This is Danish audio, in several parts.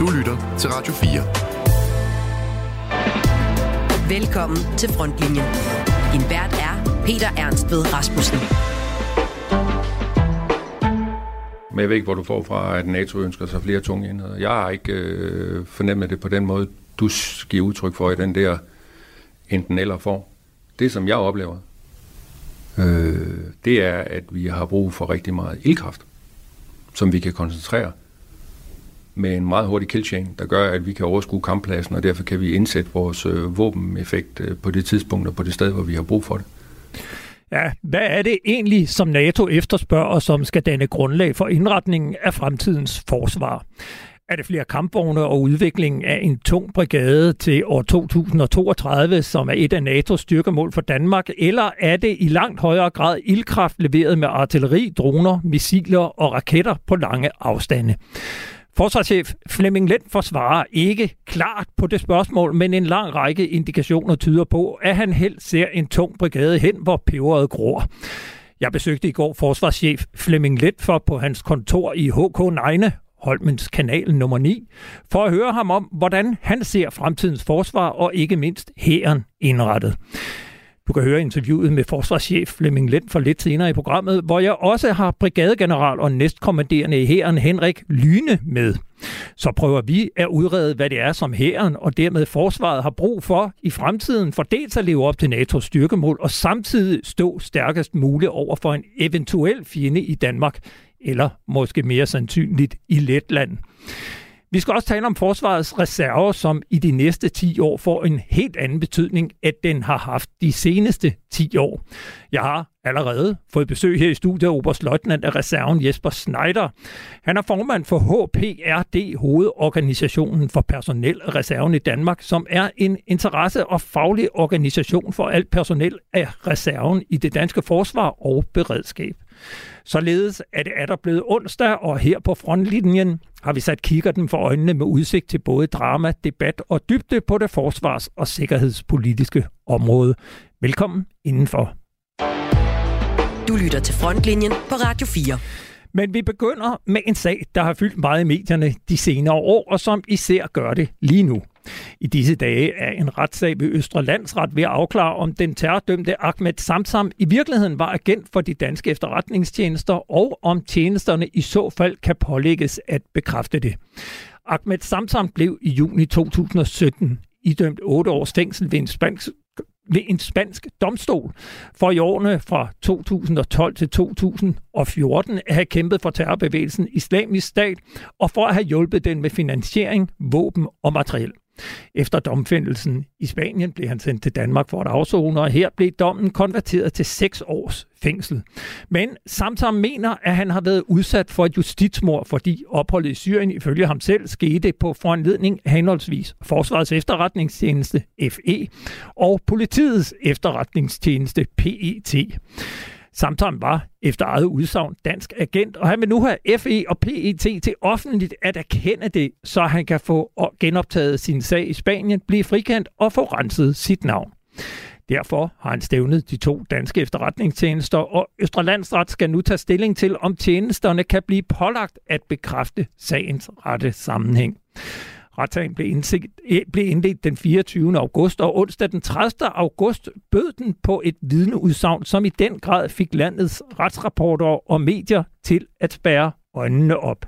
Du lytter til Radio 4. Velkommen til Frontlinjen. Din vært er Peter Ernst ved Rasmussen. Men jeg ved ikke, hvor du får fra, at NATO ønsker sig flere tunge enheder. Jeg har ikke øh, fornemmet det på den måde, du giver udtryk for i den der enten eller for. Det, som jeg oplever, øh, det er, at vi har brug for rigtig meget ildkraft, som vi kan koncentrere med en meget hurtig killchain, der gør, at vi kan overskue kamppladsen, og derfor kan vi indsætte vores øh, våbeneffekt øh, på det tidspunkt og på det sted, hvor vi har brug for det. Ja, hvad er det egentlig, som NATO efterspørger, som skal danne grundlag for indretningen af fremtidens forsvar? Er det flere kampvogne og udviklingen af en tung brigade til år 2032, som er et af NATO's styrkemål for Danmark, eller er det i langt højere grad ildkraft leveret med artilleri, droner, missiler og raketter på lange afstande? Forsvarschef Flemming Lent forsvarer ikke klart på det spørgsmål, men en lang række indikationer tyder på, at han helst ser en tung brigade hen, hvor peberet gror. Jeg besøgte i går forsvarschef Flemming Lent for på hans kontor i HK9, Holmens kanal nummer 9, for at høre ham om, hvordan han ser fremtidens forsvar og ikke mindst hæren indrettet. Du kan høre interviewet med forsvarschef Flemming Lent for lidt senere i programmet, hvor jeg også har brigadegeneral og næstkommanderende i hæren Henrik Lyne med. Så prøver vi at udrede, hvad det er, som hæren og dermed forsvaret har brug for i fremtiden, for dels at leve op til NATO's styrkemål og samtidig stå stærkest muligt over for en eventuel fjende i Danmark, eller måske mere sandsynligt i Letland. Vi skal også tale om forsvarets reserver, som i de næste 10 år får en helt anden betydning, end den har haft de seneste 10 år. Jeg har allerede fået besøg her i studiet af Oberstløjtnant af reserven Jesper Schneider. Han er formand for HPRD, hovedorganisationen for personelreserven i Danmark, som er en interesse- og faglig organisation for alt personel af reserven i det danske forsvar og beredskab. Således er det er der blevet onsdag, og her på frontlinjen har vi sat kikkerten for øjnene med udsigt til både drama, debat og dybde på det forsvars- og sikkerhedspolitiske område. Velkommen indenfor. Du lytter til Frontlinjen på Radio 4. Men vi begynder med en sag, der har fyldt meget i medierne de senere år, og som især gør det lige nu. I disse dage er en retssag ved Østre Landsret ved at afklare, om den terrordømte Ahmed Samsam i virkeligheden var agent for de danske efterretningstjenester, og om tjenesterne i så fald kan pålægges at bekræfte det. Ahmed Samsam blev i juni 2017 idømt 8 års fængsel ved en spansk ved en spansk domstol for i årene fra 2012 til 2014 at have kæmpet for terrorbevægelsen Islamisk Stat og for at have hjulpet den med finansiering, våben og materiel. Efter domfældelsen i Spanien blev han sendt til Danmark for at afzone, og her blev dommen konverteret til seks års fængsel. Men samtidig mener, at han har været udsat for et justitsmord, fordi opholdet i Syrien ifølge ham selv skete på foranledning af henholdsvis Forsvarets efterretningstjeneste FE og politiets efterretningstjeneste PET. Samtidig var efter eget udsagn dansk agent, og han vil nu have FE og PET til offentligt at erkende det, så han kan få genoptaget sin sag i Spanien, blive frikendt og få renset sit navn. Derfor har han stævnet de to danske efterretningstjenester, og Østerlandsret skal nu tage stilling til, om tjenesterne kan blive pålagt at bekræfte sagens rette sammenhæng. Retssagen blev, indsigt, eh, blev indledt den 24. august, og onsdag den 30. august bød den på et vidneudsagn, som i den grad fik landets retsrapporter og medier til at spærre øjnene op.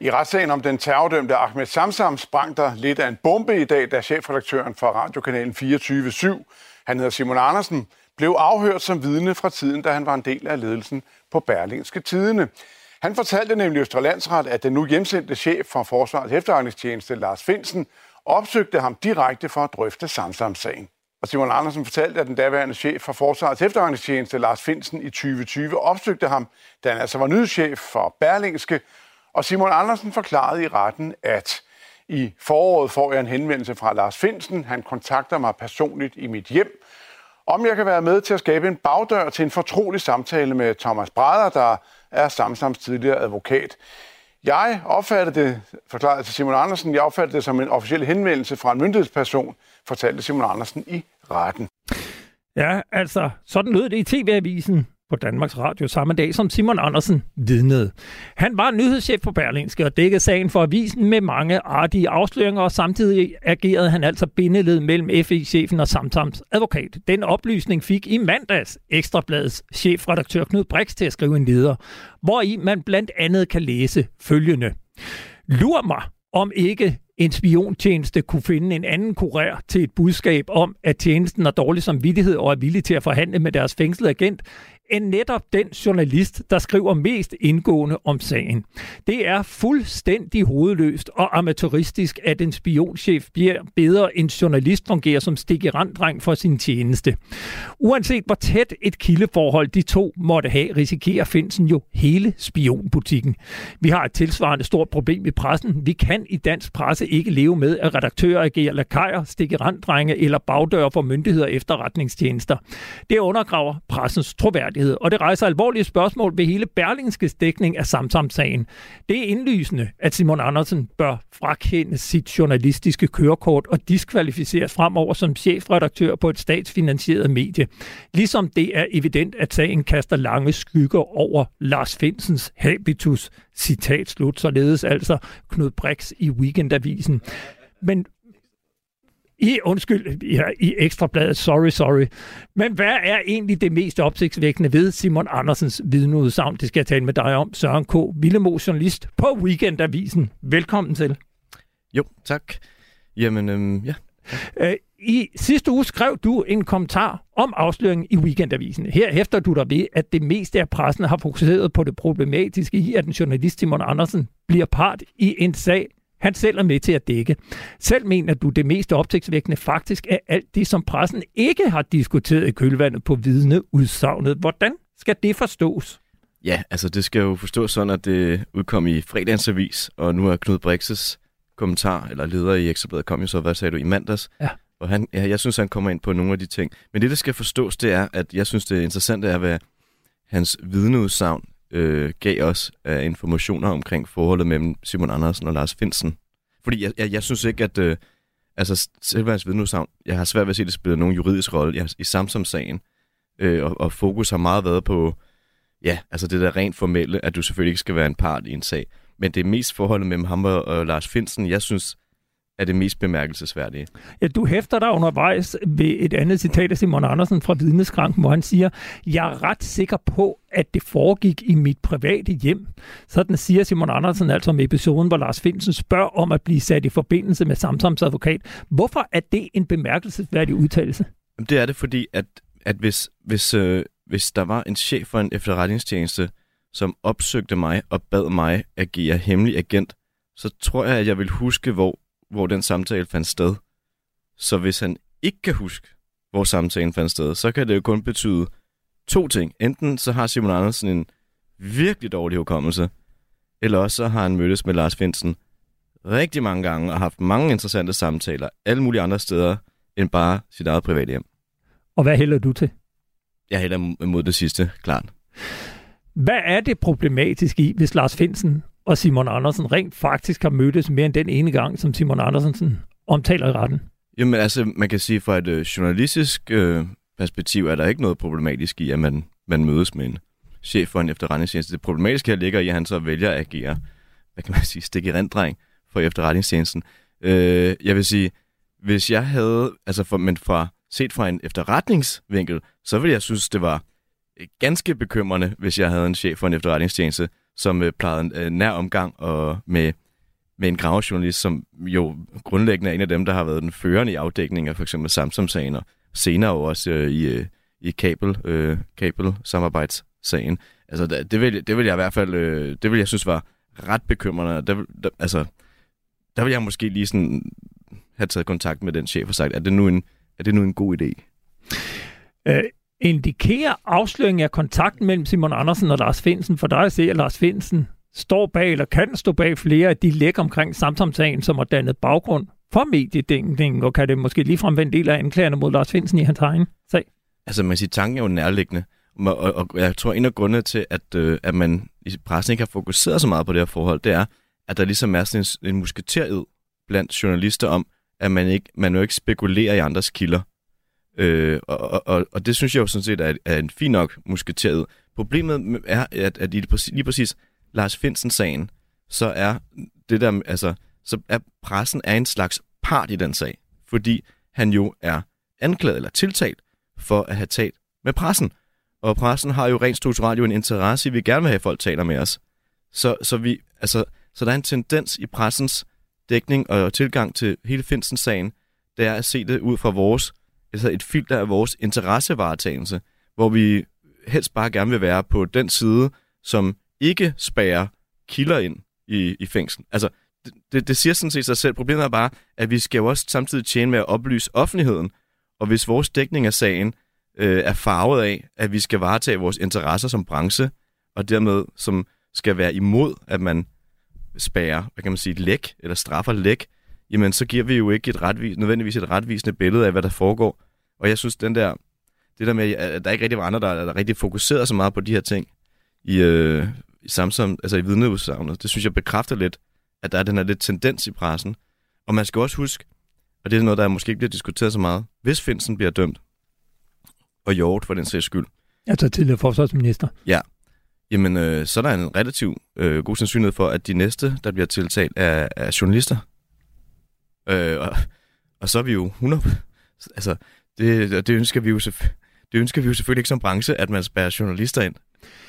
I retssagen om den terrordømte Ahmed Samsam sprang der lidt af en bombe i dag, da chefredaktøren for radiokanalen 24-7, han hedder Simon Andersen, blev afhørt som vidne fra tiden, da han var en del af ledelsen på Berlingske Tidene. Han fortalte nemlig Østrelandsret, at den nu hjemsendte chef for Forsvarets efterretningstjeneste, Lars Finsen, opsøgte ham direkte for at drøfte Samsam-sagen. Og Simon Andersen fortalte, at den daværende chef for Forsvarets efterretningstjeneste, Lars Finsen, i 2020 opsøgte ham, da han altså var nyhedschef for Berlingske. Og Simon Andersen forklarede i retten, at i foråret får jeg en henvendelse fra Lars Finsen. Han kontakter mig personligt i mit hjem, om jeg kan være med til at skabe en bagdør til en fortrolig samtale med Thomas Brader, der er Samsams tidligere advokat. Jeg opfattede det, forklarede til Simon Andersen, jeg opfattede det som en officiel henvendelse fra en myndighedsperson, fortalte Simon Andersen i retten. Ja, altså, sådan lød det i TV-avisen på Danmarks Radio samme dag, som Simon Andersen vidnede. Han var nyhedschef på Berlingske og dækkede sagen for avisen med mange artige afsløringer, og samtidig agerede han altså bindeled mellem FE-chefen og Samsams advokat. Den oplysning fik i mandags Ekstrabladets chefredaktør Knud Brix til at skrive en leder, hvor i man blandt andet kan læse følgende. Lur mig, om ikke en spiontjeneste kunne finde en anden kurér til et budskab om, at tjenesten har dårlig samvittighed og er villig til at forhandle med deres fængslede agent, end netop den journalist, der skriver mest indgående om sagen. Det er fuldstændig hovedløst og amatøristisk, at en spionchef bliver bedre end journalist fungerer som stikiranddreng for sin tjeneste. Uanset hvor tæt et kildeforhold de to måtte have, risikerer Finsen jo hele spionbutikken. Vi har et tilsvarende stort problem i pressen. Vi kan i dansk presse ikke leve med, at redaktører agerer lakajer, stikiranddrenge eller bagdør for myndigheder efterretningstjenester. Det undergraver pressens troværdighed troværdighed, og det rejser alvorlige spørgsmål ved hele Berlingskes dækning af Samsam-sagen. Det er indlysende, at Simon Andersen bør frakende sit journalistiske kørekort og diskvalificeres fremover som chefredaktør på et statsfinansieret medie. Ligesom det er evident, at sagen kaster lange skygger over Lars Finsens habitus. Citat slut, således altså Knud Brix i Weekendavisen. Men i, undskyld, ja, i Ekstrabladet, sorry, sorry. Men hvad er egentlig det mest opsigtsvækkende ved Simon Andersens vidneudsagn? Det skal jeg tale med dig om. Søren K. Villemo, journalist på Weekendavisen. Velkommen til. Jo, tak. Jamen, øhm, ja. Øh, I sidste uge skrev du en kommentar om afsløringen i Weekendavisen. Her hæfter du dig ved, at det meste af pressen har fokuseret på det problematiske i, at den journalist Simon Andersen bliver part i en sag, han selv er med til at dække. Selv mener du, det mest opsigtsvækkende faktisk er alt det, som pressen ikke har diskuteret i kølvandet på vidneudsagnet. Hvordan skal det forstås? Ja, altså det skal jo forstås sådan, at det udkom i fredagens og nu er Knud Brixes kommentar, eller leder i Ekstrabladet, kom jo så, hvad sagde du, i mandags? Ja. Og han, ja, jeg synes, han kommer ind på nogle af de ting. Men det, der skal forstås, det er, at jeg synes, det interessante er, hvad hans vidneudsagn øh, gav os af informationer omkring forholdet mellem Simon Andersen og Lars Finsen. Fordi jeg, jeg, jeg synes ikke, at øh, altså, selve hans vidneudsagn, jeg har svært ved at se, at det spiller nogen juridisk rolle i, Samsom-sagen. Øh, og, og fokus har meget været på, ja, altså det der rent formelle, at du selvfølgelig ikke skal være en part i en sag. Men det er mest forholdet mellem ham og, og Lars Finsen, jeg synes, er det mest bemærkelsesværdige. Ja, du hæfter dig undervejs ved et andet citat af Simon Andersen fra Vidneskranken, hvor han siger, jeg er ret sikker på, at det foregik i mit private hjem. Sådan siger Simon Andersen altså om episoden, hvor Lars Finsen spørger om at blive sat i forbindelse med Samsams advokat. Hvorfor er det en bemærkelsesværdig udtalelse? Det er det, fordi at, at hvis, hvis, øh, hvis der var en chef for en efterretningstjeneste, som opsøgte mig og bad mig agere hemmelig agent, så tror jeg, at jeg vil huske, hvor hvor den samtale fandt sted. Så hvis han ikke kan huske, hvor samtalen fandt sted, så kan det jo kun betyde to ting. Enten så har Simon Andersen en virkelig dårlig hukommelse, eller også så har han mødtes med Lars Finsen rigtig mange gange og haft mange interessante samtaler alle mulige andre steder end bare sit eget private hjem. Og hvad hælder du til? Jeg hælder mod det sidste, klart. Hvad er det problematiske i, hvis Lars Finsen og Simon Andersen rent faktisk har mødtes mere end den ene gang, som Simon Andersen omtaler i retten? Jamen altså, man kan sige, fra et øh, journalistisk øh, perspektiv er der ikke noget problematisk i, at man, man mødes med en chef for en efterretningstjeneste. Det problematiske her ligger i, at han så vælger at agere, hvad kan man sige, stik i renddreng for efterretningstjenesten. Øh, jeg vil sige, hvis jeg havde, altså for, men fra, set fra en efterretningsvinkel, så ville jeg synes, det var øh, ganske bekymrende, hvis jeg havde en chef for en efterretningstjeneste, som øh, plejede en øh, nær omgang og med, med en gravejournalist, som jo grundlæggende er en af dem, der har været den førende i afdækning af for eksempel Samsung-sagen, og senere også øh, i, øh, i kabel, øh, kabel-samarbejdssagen. Altså, det, det, vil, det vil jeg i hvert fald, øh, det vil jeg synes var ret bekymrende. Der, der, altså, der vil jeg måske lige sådan have taget kontakt med den chef og sagt, er det nu en, er det nu en god idé? Øh, indikerer afsløringen af kontakten mellem Simon Andersen og Lars Finsen for dig at se, at Lars Finsen står bag, eller kan stå bag flere af de læk omkring samsamsagen, som har dannet baggrund for mediedækningen, og kan det måske lige fremvende en del af anklagerne mod Lars Finsen i hans egen sag? Altså, man siger, tanken er jo nærliggende, og, og, og jeg tror, en af grundene til, at, øh, at man i pressen ikke har fokuseret så meget på det her forhold, det er, at der ligesom er sådan en, en musketerid blandt journalister om, at man, ikke, man jo ikke spekulerer i andres kilder. Øh, og, og, og det synes jeg jo sådan set er, er en fin nok musketeret. Problemet er, at, at lige, præcis, lige præcis Lars Finsen-sagen, så er det der, altså, så er pressen er en slags part i den sag, fordi han jo er anklaget eller tiltalt for at have talt med pressen. Og pressen har jo rent strukturelt jo en interesse i, vi gerne vil have, at folk taler med os. Så, så, vi, altså, så der er en tendens i pressens dækning og tilgang til hele Finsen-sagen, det er at se det ud fra vores, altså et filter af vores interessevaretagelse, hvor vi helst bare gerne vil være på den side, som ikke spærer kilder ind i, i fængsel. Altså, det, det siger sådan set sig selv. Problemet er bare, at vi skal jo også samtidig tjene med at oplyse offentligheden. Og hvis vores dækning af sagen øh, er farvet af, at vi skal varetage vores interesser som branche, og dermed som skal være imod, at man spærer, hvad kan man sige, læk, eller straffer læk, jamen så giver vi jo ikke et retvis, nødvendigvis et retvisende billede af, hvad der foregår. Og jeg synes, den der, det der med, at der ikke rigtig var andre, der, der rigtig fokuseret så meget på de her ting i, øh, i Samsung, altså i vidneudsagnet, det synes jeg bekræfter lidt, at der er den her lidt tendens i pressen. Og man skal også huske, og det er noget, der måske ikke bliver diskuteret så meget, hvis Finsen bliver dømt, og Hjort for den sags skyld. Altså tidligere forsvarsminister. Ja. Jamen, øh, så er der en relativ øh, god sandsynlighed for, at de næste, der bliver tiltalt, er, er journalister. Øh, og, og så er vi jo 100... Altså, det, det, ønsker vi jo det ønsker vi jo selvfølgelig ikke som branche, at man spærrer journalister ind.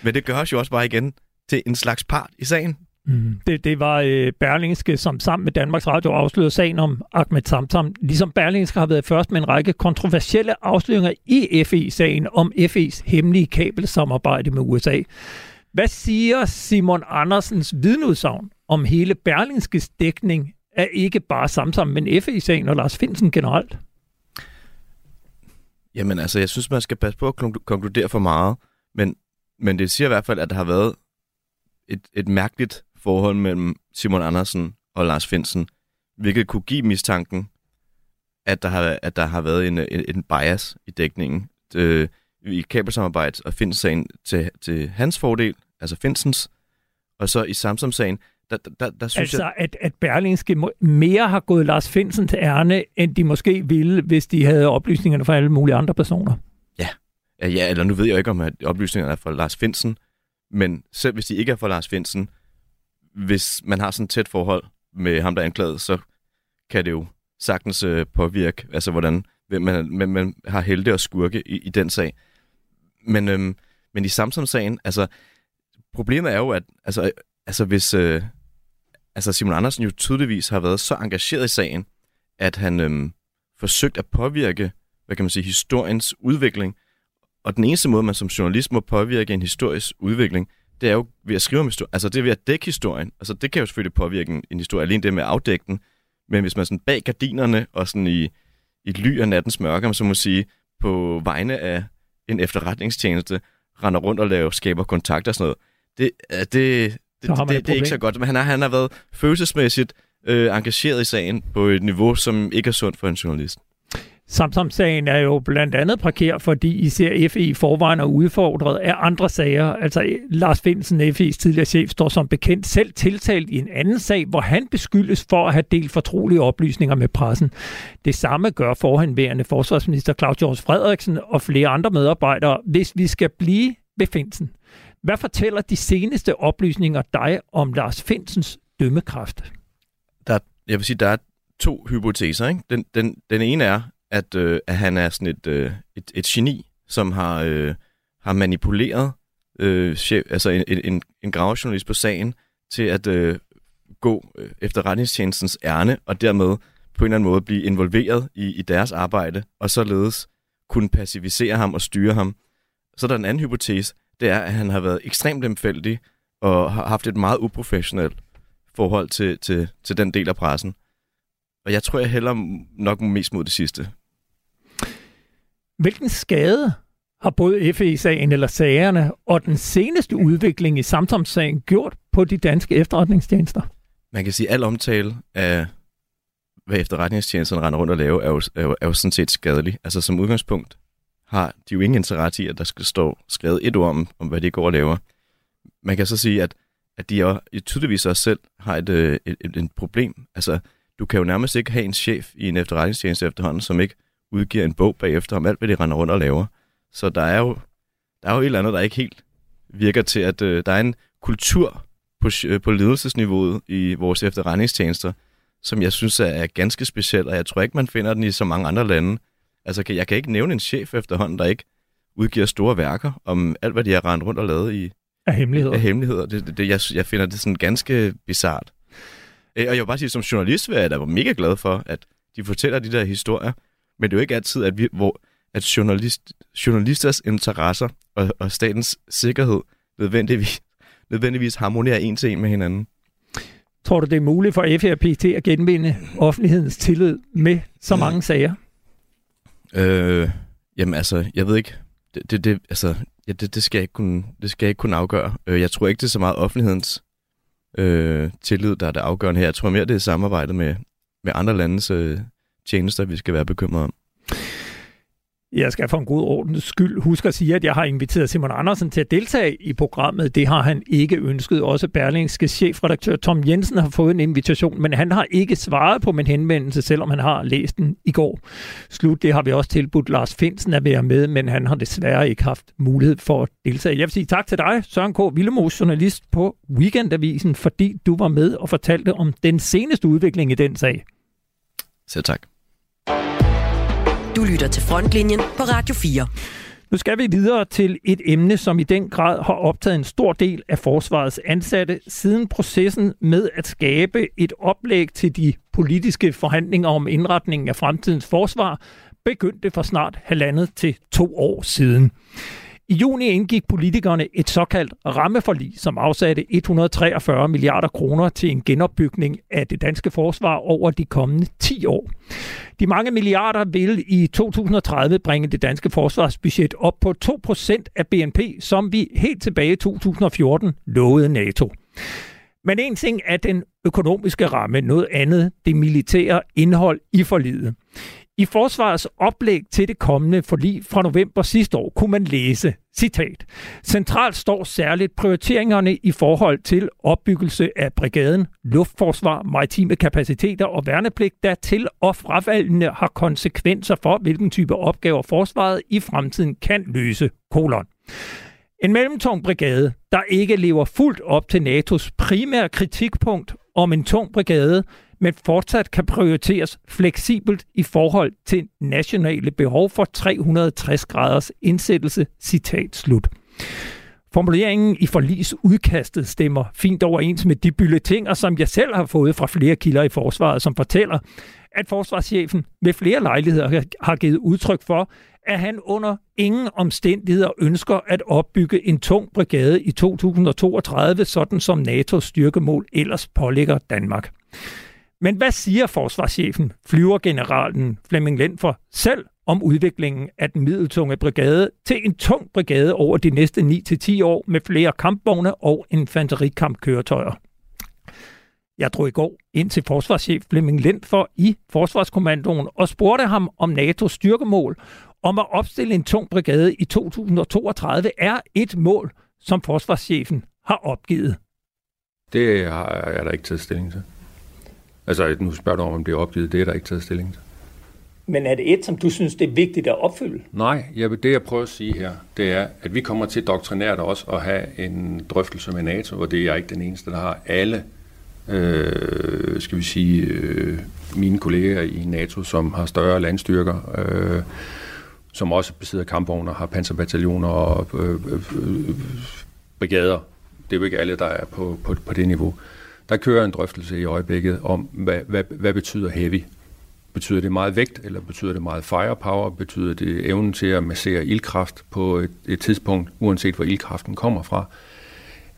Men det gør os jo også bare igen til en slags part i sagen. Mm. Det, det var øh, Berlingske, som sammen med Danmarks Radio afslørede sagen om Ahmed Samsam. Ligesom Berlingske har været først med en række kontroversielle afsløringer i FE-sagen om FE's hemmelige kabelsamarbejde med USA. Hvad siger Simon Andersens vidneudsagn om hele Berlingskes dækning af ikke bare Samsam, men FE-sagen og Lars Finsen generelt? Jamen altså, jeg synes, man skal passe på at konkludere for meget, men, men det siger i hvert fald, at der har været et, et mærkeligt forhold mellem Simon Andersen og Lars Finsen, hvilket kunne give mistanken, at der har, at der har været en, en, en bias i dækningen. Øh, i kabelsamarbejdet og Finsen-sagen til, til hans fordel, altså Finsens, og så i Samsung-sagen, der, der, der synes altså, jeg... at, at Berlingske mere har gået Lars Finsen til ærne, end de måske ville, hvis de havde oplysningerne fra alle mulige andre personer. Ja, ja eller nu ved jeg ikke, om at oplysningerne er fra Lars Finsen, men selv hvis de ikke er fra Lars Finsen, hvis man har sådan et tæt forhold med ham, der er anklaget, så kan det jo sagtens øh, påvirke, altså hvordan hvem man, man, man har helte og skurke i, i den sag. Men, øhm, men i Samsung-sagen, altså, problemet er jo, at altså, altså hvis øh, altså Simon Andersen jo tydeligvis har været så engageret i sagen, at han øhm, forsøgt at påvirke, hvad kan man sige, historiens udvikling. Og den eneste måde, man som journalist må påvirke en historisk udvikling, det er jo ved at skrive om historien. Altså det er ved at dække historien. Altså det kan jo selvfølgelig påvirke en, en historie, alene det med at afdække den. Men hvis man sådan bag gardinerne og sådan i, i ly af nattens mørke, så må sige, på vegne af en efterretningstjeneste, render rundt og laver, skaber kontakter og sådan noget, det, det, det, det, det, det er ikke så godt. Men han har, han har været følelsesmæssigt øh, engageret i sagen på et niveau, som ikke er sundt for en journalist. Samsam-sagen er jo blandt andet prekær, fordi I ser FE i forvejen er udfordret af andre sager. Altså Lars Finsen, FE's tidligere chef, står som bekendt selv tiltalt i en anden sag, hvor han beskyldes for at have delt fortrolige oplysninger med pressen. Det samme gør forhenværende forsvarsminister Claus Jørgens Frederiksen og flere andre medarbejdere, hvis vi skal blive ved Finsen. Hvad fortæller de seneste oplysninger dig om Lars Finsens dømmekraft? Der, jeg vil sige, der er to hypoteser. Ikke? Den, den, den ene er, at, øh, at han er sådan et, øh, et, et geni, som har, øh, har manipuleret øh, chef, altså en, en, en gravejournalist på sagen til at øh, gå øh, efter retningstjenestens ærne, og dermed på en eller anden måde blive involveret i, i deres arbejde, og således kunne passivisere ham og styre ham. Så er der en anden hypotese, det er, at han har været ekstremt lemfældig og har haft et meget uprofessionelt forhold til, til, til den del af pressen. Og jeg tror, jeg hælder nok mest mod det sidste. Hvilken skade har både FE-sagen eller sagerne og den seneste udvikling i samtalssagen gjort på de danske efterretningstjenester? Man kan sige, at al omtale af, hvad efterretningstjenesterne render rundt og laver, er jo, er jo, er jo sådan set skadelig. Altså som udgangspunkt har de jo ingen interesse i, at der skal stå skrevet et ord om, om hvad de går og laver. Man kan så sige, at, at de også, tydeligvis også selv har et, øh, et, et, et problem. Altså, du kan jo nærmest ikke have en chef i en efterretningstjeneste efterhånden, som ikke udgiver en bog bagefter om alt, hvad de render rundt og laver. Så der er jo, der er jo et eller andet, der ikke helt virker til, at øh, der er en kultur på, øh, på ledelsesniveauet i vores efterretningstjenester, som jeg synes er ganske speciel, og jeg tror ikke, man finder den i så mange andre lande. Altså, jeg kan ikke nævne en chef efterhånden, der ikke udgiver store værker om alt, hvad de har rendt rundt og lavet i af hemmeligheder. Af hemmeligheder. Det, det, jeg, jeg finder det sådan ganske bizart. Øh, og jeg vil bare sige, som journalist vil jeg da være mega glad for, at de fortæller de der historier, men det er jo ikke altid, at, vi, hvor, at journalist, journalisters interesser og, og statens sikkerhed nødvendigvis, nødvendigvis harmonerer en til en med hinanden. Tror du, det er muligt for FRPT at genvinde offentlighedens tillid med så mange sager? Øh, jamen altså, jeg ved ikke. Det, det, det, altså, ja, det, det, skal jeg ikke kunne, det skal jeg ikke kunne afgøre. Øh, jeg tror ikke, det er så meget offentlighedens øh, tillid, der er det afgørende her. Jeg tror mere, det er samarbejdet med, med andre landes øh, tjenester, vi skal være bekymrede om. Jeg skal for en god ordens skyld huske at sige, at jeg har inviteret Simon Andersen til at deltage i programmet. Det har han ikke ønsket. Også Berlingske chefredaktør Tom Jensen har fået en invitation, men han har ikke svaret på min henvendelse, selvom han har læst den i går. Slut, det har vi også tilbudt Lars Finsen at være med, men han har desværre ikke haft mulighed for at deltage. Jeg vil sige tak til dig, Søren K. Villemos, journalist på Weekendavisen, fordi du var med og fortalte om den seneste udvikling i den sag. Selv tak. Du lytter til Frontlinjen på Radio 4. Nu skal vi videre til et emne, som i den grad har optaget en stor del af forsvarets ansatte siden processen med at skabe et oplæg til de politiske forhandlinger om indretningen af fremtidens forsvar begyndte for snart halvandet til to år siden. I juni indgik politikerne et såkaldt rammeforlig, som afsatte 143 milliarder kroner til en genopbygning af det danske forsvar over de kommende 10 år. De mange milliarder vil i 2030 bringe det danske forsvarsbudget op på 2% af BNP, som vi helt tilbage i 2014 lovede NATO. Men en ting er den økonomiske ramme, noget andet det militære indhold i forlidet. I forsvarets oplæg til det kommende forlig fra november sidste år kunne man læse, citat, Centralt står særligt prioriteringerne i forhold til opbyggelse af brigaden, luftforsvar, maritime kapaciteter og værnepligt, der til og fravalgende har konsekvenser for, hvilken type opgaver forsvaret i fremtiden kan løse, kolon. En mellemtung brigade, der ikke lever fuldt op til NATO's primære kritikpunkt om en tung brigade, men fortsat kan prioriteres fleksibelt i forhold til nationale behov for 360 graders indsættelse. Citat slut. Formuleringen i forlis udkastet stemmer fint overens med de bulletiner, som jeg selv har fået fra flere kilder i forsvaret, som fortæller, at forsvarschefen ved flere lejligheder har givet udtryk for, at han under ingen omstændigheder ønsker at opbygge en tung brigade i 2032, sådan som NATO's styrkemål ellers pålægger Danmark. Men hvad siger forsvarschefen, flyvergeneralen Flemming Lendfer selv om udviklingen af den middeltunge brigade til en tung brigade over de næste 9-10 år med flere kampvogne og infanterikampkøretøjer? Jeg drog i går ind til forsvarschef Flemming Lindfor i Forsvarskommandoen og spurgte ham om NATO's styrkemål om at opstille en tung brigade i 2032 er et mål, som forsvarschefen har opgivet. Det har jeg da ikke taget stilling til. Altså, nu spørger du om, det er opgivet. Det er der ikke taget stilling til. Men er det et, som du synes, det er vigtigt at opfylde? Nej, jeg, det jeg prøver at sige her, det er, at vi kommer til doktrinært også at have en drøftelse med NATO, og det er jeg ikke den eneste, der har. Alle, øh, skal vi sige, øh, mine kolleger i NATO, som har større landstyrker, øh, som også besidder kampvogne, har panserbataljoner og øh, øh, brigader. Det er jo ikke alle, der er på, på, på det niveau. Der kører en drøftelse i øjeblikket om, hvad, hvad, hvad betyder heavy? Betyder det meget vægt, eller betyder det meget firepower? Betyder det evnen til at massere ildkraft på et, et tidspunkt, uanset hvor ildkraften kommer fra?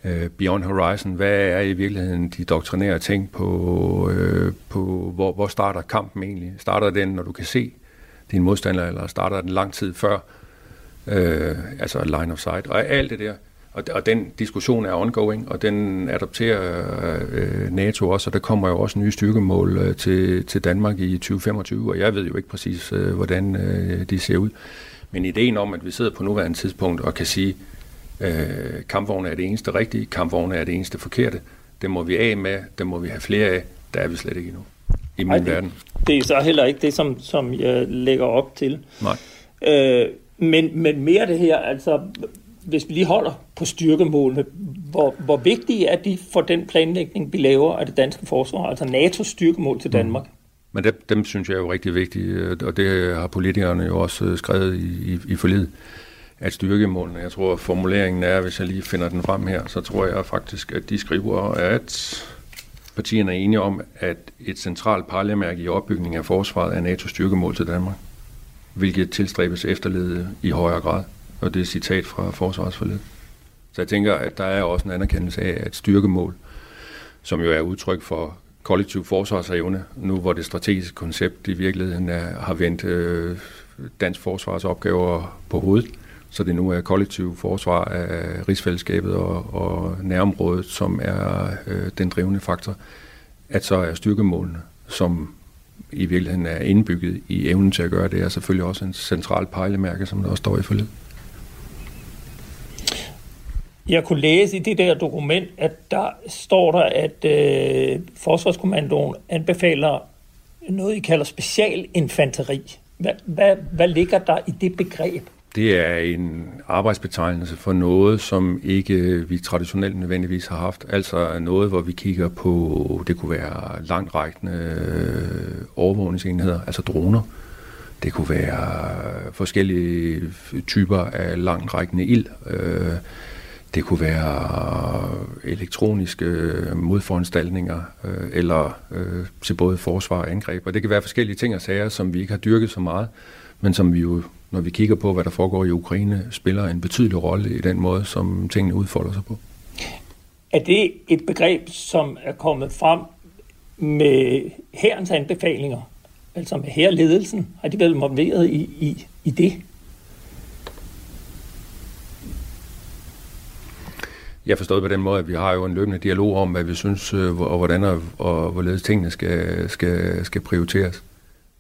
Uh, Beyond Horizon, hvad er i virkeligheden de doktrinære ting på, uh, på hvor, hvor starter kampen egentlig? Starter den, når du kan se din modstander, eller starter den lang tid før? Uh, altså line of sight. Og alt det der, og, og den diskussion er ongoing, og den adopterer øh, NATO også, og der kommer jo også nye styrkemål øh, til, til Danmark i 2025, og jeg ved jo ikke præcis, øh, hvordan øh, de ser ud. Men ideen om, at vi sidder på nuværende tidspunkt og kan sige, øh, kampvogne er det eneste rigtige, kampvogne er det eneste forkerte, det må vi af med, det må vi have flere af, der er vi slet ikke endnu. i min Ej, verden. Det er så heller ikke det, som, som jeg lægger op til. Nej. Øh, men, men mere det her, altså hvis vi lige holder på styrkemålene, hvor, hvor vigtige er de for den planlægning, vi laver af det danske forsvar, altså NATO's styrkemål til Danmark? Mm. Men dem, dem synes jeg er jo rigtig vigtige, og det har politikerne jo også skrevet i, i, i forlid at styrkemålene. Jeg tror, formuleringen er, hvis jeg lige finder den frem her, så tror jeg faktisk, at de skriver, at partierne er enige om, at et centralt parlemærke i opbygning af forsvaret er NATO styrkemål til Danmark, hvilket tilstræbes efterledet i højere grad. Og det er citat fra forsvarsforledet. Så jeg tænker, at der er også en anerkendelse af, at styrkemål, som jo er udtryk for kollektiv forsvarsevne, nu hvor det strategiske koncept i virkeligheden er, har vendt øh, dansk forsvarsopgaver på hovedet, så det nu er kollektiv forsvar af rigsfællesskabet og, og nærområdet, som er øh, den drivende faktor, at så er styrkemålene, som i virkeligheden er indbygget i evnen til at gøre det, er selvfølgelig også en central pejlemærke, som der også står i forløbet. Jeg kunne læse i det der dokument, at der står der, at øh, Forsvarskommandoen anbefaler noget, I kalder specialinfanteri. Hvad, hvad, hvad ligger der i det begreb? Det er en arbejdsbetegnelse for noget, som ikke vi traditionelt nødvendigvis har haft. Altså noget, hvor vi kigger på, det kunne være langtrækkende øh, overvågningsenheder, altså droner. Det kunne være forskellige typer af langtrækkende ild. Øh, det kunne være øh, elektroniske øh, modforanstaltninger, øh, eller øh, til både forsvar og angreb. Og det kan være forskellige ting og sager, som vi ikke har dyrket så meget, men som vi jo når vi kigger på, hvad der foregår i Ukraine, spiller en betydelig rolle i den måde, som tingene udfolder sig på. Er det et begreb, som er kommet frem med herrens anbefalinger, altså med herreledelsen? Har de været involveret i, i, i det? Jeg forstår på den måde, at vi har jo en løbende dialog om, hvad vi synes, øh, og hvordan og, og hvorledes tingene skal, skal, skal prioriteres.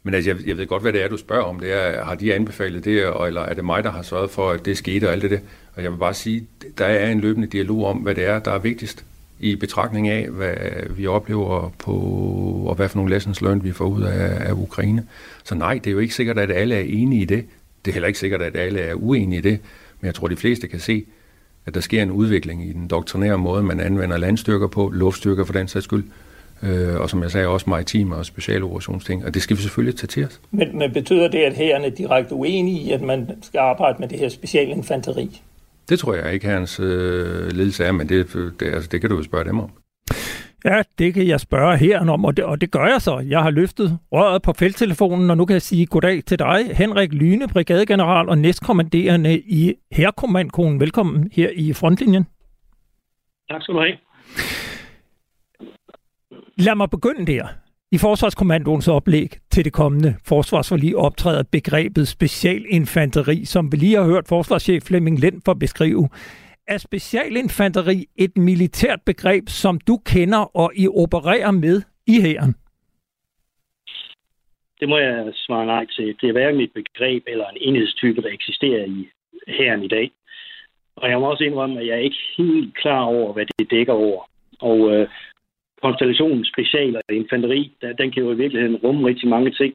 Men altså, jeg, jeg ved godt, hvad det er, du spørger om. Det er, har de anbefalet det, eller er det mig, der har sørget for, at det skete og alt det der? Og jeg vil bare sige, der er en løbende dialog om, hvad det er, der er vigtigst i betragtning af, hvad vi oplever på, og hvad for nogle lessons learned vi får ud af, af Ukraine. Så nej, det er jo ikke sikkert, at alle er enige i det. Det er heller ikke sikkert, at alle er uenige i det. Men jeg tror, de fleste kan se, at der sker en udvikling i den doktrinære måde, man anvender landstyrker på, luftstyrker for den sags skyld, øh, og som jeg sagde, også maritime og specialoperationsting, og det skal vi selvfølgelig tage til os. Men, men betyder det, at herren er direkte uenige i, at man skal arbejde med det her specialinfanteri? Det tror jeg ikke, hans øh, ledelse er, men det, det, altså, det kan du jo spørge dem om. Ja, det kan jeg spørge her om, og det, og det gør jeg så. Jeg har løftet røret på felttelefonen, og nu kan jeg sige goddag til dig, Henrik Lyne, brigadegeneral og næstkommanderende i Herkommandkonen. Velkommen her i frontlinjen. Tak skal du have. Lad mig begynde der. I Forsvarskommandoens oplæg til det kommende forsvarsforlig optræder begrebet specialinfanteri, som vi lige har hørt forsvarschef Flemming Lind for beskrive. Er specialinfanteri et militært begreb, som du kender og I opererer med i hæren? Det må jeg svare nej til. Det er hverken et begreb eller en enhedstype, der eksisterer i hæren i dag. Og jeg må også indrømme, at jeg er ikke helt klar over, hvad det dækker over. Og øh, konstellationen special og infanteri, der, den kan jo i virkeligheden rumme rigtig mange ting.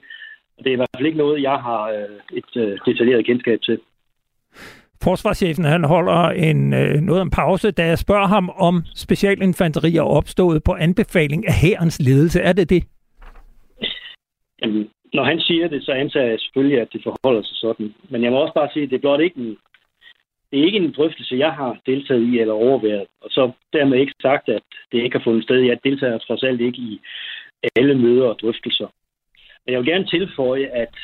Og det er i hvert fald ikke noget, jeg har øh, et øh, detaljeret kendskab til. Forsvarschefen han holder en, øh, noget om pause, da jeg spørger ham, om specialinfanteri er opstået på anbefaling af hærens ledelse. Er det det? Jamen, når han siger det, så antager jeg selvfølgelig, at det forholder sig sådan. Men jeg må også bare sige, at det er blot ikke en det er ikke en drøftelse, jeg har deltaget i eller overværet. Og så dermed ikke sagt, at det ikke har fundet sted. Jeg deltager trods alt ikke i alle møder og drøftelser. Men jeg vil gerne tilføje, at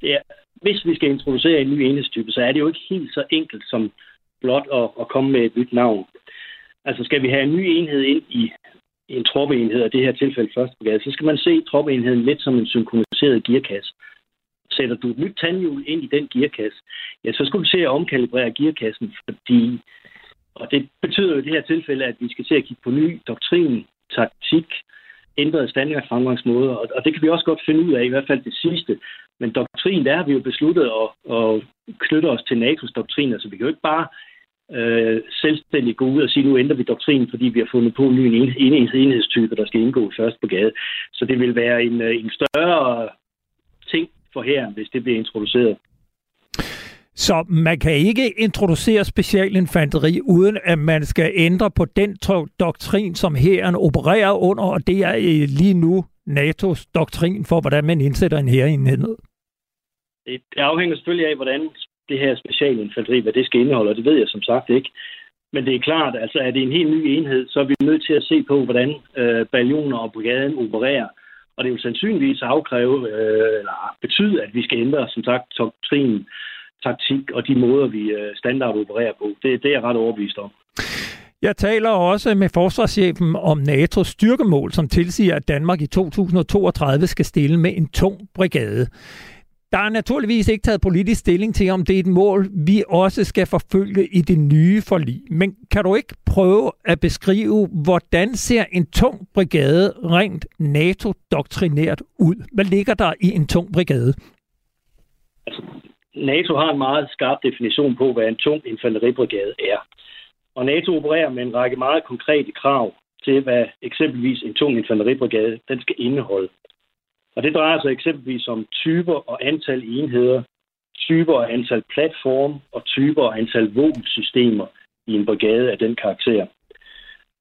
det er, hvis vi skal introducere en ny enhedstype, så er det jo ikke helt så enkelt som blot at, at komme med et nyt navn. Altså skal vi have en ny enhed ind i en troppeenhed, og det her tilfælde første brigade, så skal man se troppeenheden lidt som en synkroniseret gearkasse sætter du et nyt tandhjul ind i den gearkasse, ja, så skal du se at omkalibrere gearkassen, fordi, og det betyder jo i det her tilfælde, at vi skal se at kigge på ny doktrin, taktik, ændrede standard fremgangsmåder, og, og det kan vi også godt finde ud af, i hvert fald det sidste. Men doktrin, der har vi jo besluttet at, at knytte os til NATO's doktrin, så altså, vi kan jo ikke bare øh, selvstændigt gå ud og sige, nu ændrer vi doktrinen, fordi vi har fundet på en ny en, enhedstype, der skal indgå først på gade. Så det vil være en, øh, en større ting for her, hvis det bliver introduceret. Så man kan ikke introducere specialinfanteri, uden at man skal ændre på den doktrin, som hæren opererer under, og det er lige nu NATO's doktrin for, hvordan man indsætter en hærenhed. Det afhænger selvfølgelig af, hvordan det her specialinfanteri, hvad det skal indeholde, og det ved jeg som sagt ikke. Men det er klart, altså er det en helt ny enhed, så er vi nødt til at se på, hvordan øh, ballioner og brigaden opererer. Og det vil sandsynligvis afkræve, øh, eller betyde, at vi skal ændre, som sagt, doktrinen taktik og de måder, vi øh, standard opererer på. Det, det er jeg ret overbevist om. Jeg taler også med forsvarschefen om NATO's styrkemål, som tilsiger, at Danmark i 2032 skal stille med en tung brigade. Der er naturligvis ikke taget politisk stilling til, om det er et mål, vi også skal forfølge i det nye forlig. Men kan du ikke prøve at beskrive, hvordan ser en tung brigade rent NATO-doktrinært ud? Hvad ligger der i en tung brigade? Altså, NATO har en meget skarp definition på, hvad en tung infanteribrigade er. Og NATO opererer med en række meget konkrete krav til, hvad eksempelvis en tung infanteribrigade den skal indeholde. Og det drejer sig eksempelvis om typer og antal enheder, typer og antal platform og typer og antal våbensystemer i en brigade af den karakter.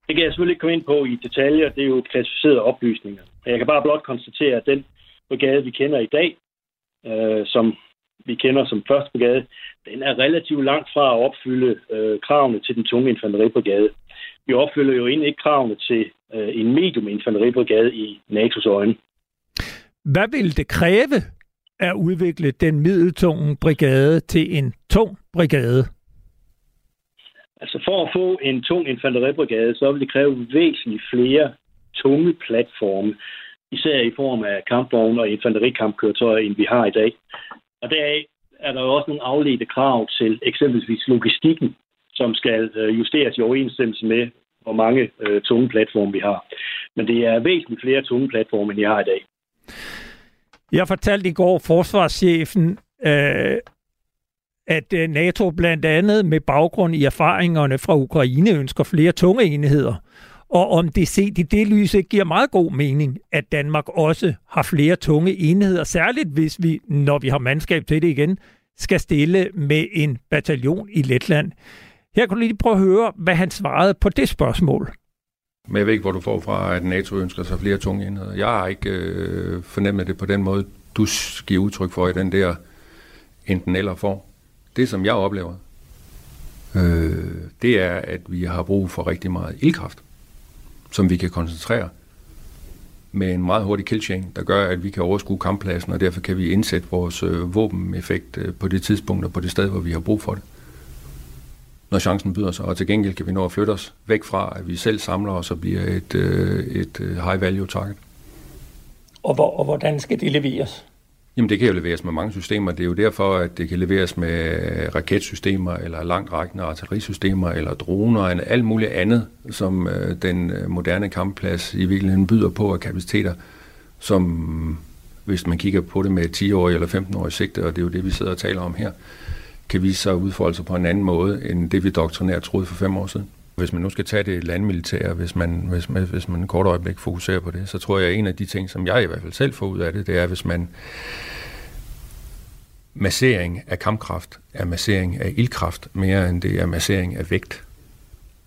Det kan jeg selvfølgelig ikke komme ind på i detaljer, det er jo klassificerede oplysninger. Jeg kan bare blot konstatere, at den brigade, vi kender i dag, øh, som vi kender som første brigade, den er relativt langt fra at opfylde øh, kravene til den tunge infanteribrigade. Vi opfylder jo egentlig ikke kravene til øh, en medium infanteribrigade i NATO's øjne. Hvad vil det kræve at udvikle den middeltunge brigade til en tung brigade? Altså for at få en tung infanteribrigade, så vil det kræve væsentligt flere tunge platforme, især i form af kampvogne og infanterikampkøretøjer, end vi har i dag. Og deraf er der jo også nogle afledte krav til eksempelvis logistikken, som skal øh, justeres i overensstemmelse med, hvor mange øh, tunge platforme vi har. Men det er væsentligt flere tunge platforme, end jeg har i dag. Jeg fortalte i går forsvarschefen, øh, at øh, NATO blandt andet med baggrund i erfaringerne fra Ukraine ønsker flere tunge enheder. Og om det set i det lys ikke giver meget god mening, at Danmark også har flere tunge enheder, særligt hvis vi, når vi har mandskab til det igen, skal stille med en bataljon i Letland. Her kunne du lige prøve at høre, hvad han svarede på det spørgsmål. Men jeg ved ikke, hvor du får fra, at NATO ønsker sig flere tunge enheder. Jeg har ikke øh, fornemmet det på den måde, du giver udtryk for i den der enten eller form. Det, som jeg oplever, øh, det er, at vi har brug for rigtig meget ildkraft, som vi kan koncentrere med en meget hurtig killchain, der gør, at vi kan overskue kamppladsen, og derfor kan vi indsætte vores øh, våbeneffekt øh, på det tidspunkt og på det sted, hvor vi har brug for det når chancen byder sig, og til gengæld kan vi nå at flytte os væk fra, at vi selv samler os og bliver et, øh, et øh, high value target. Og, hvor, og hvordan skal det leveres? Jamen det kan jo leveres med mange systemer. Det er jo derfor, at det kan leveres med raketsystemer, eller langtrækkende artillerisystemer, eller droner, eller alt muligt andet, som øh, den øh, moderne kampplads i virkeligheden byder på af kapaciteter, som hvis man kigger på det med 10 år eller 15 år sigte, og det er jo det, vi sidder og taler om her, kan vise sig at udfolde sig på en anden måde, end det vi doktrinært troede for fem år siden. Hvis man nu skal tage det landmilitære, hvis man, hvis man, hvis man kort øjeblik fokuserer på det, så tror jeg, at en af de ting, som jeg i hvert fald selv får ud af det, det er, hvis man massering af kampkraft er massering af ildkraft, mere end det er massering af vægt.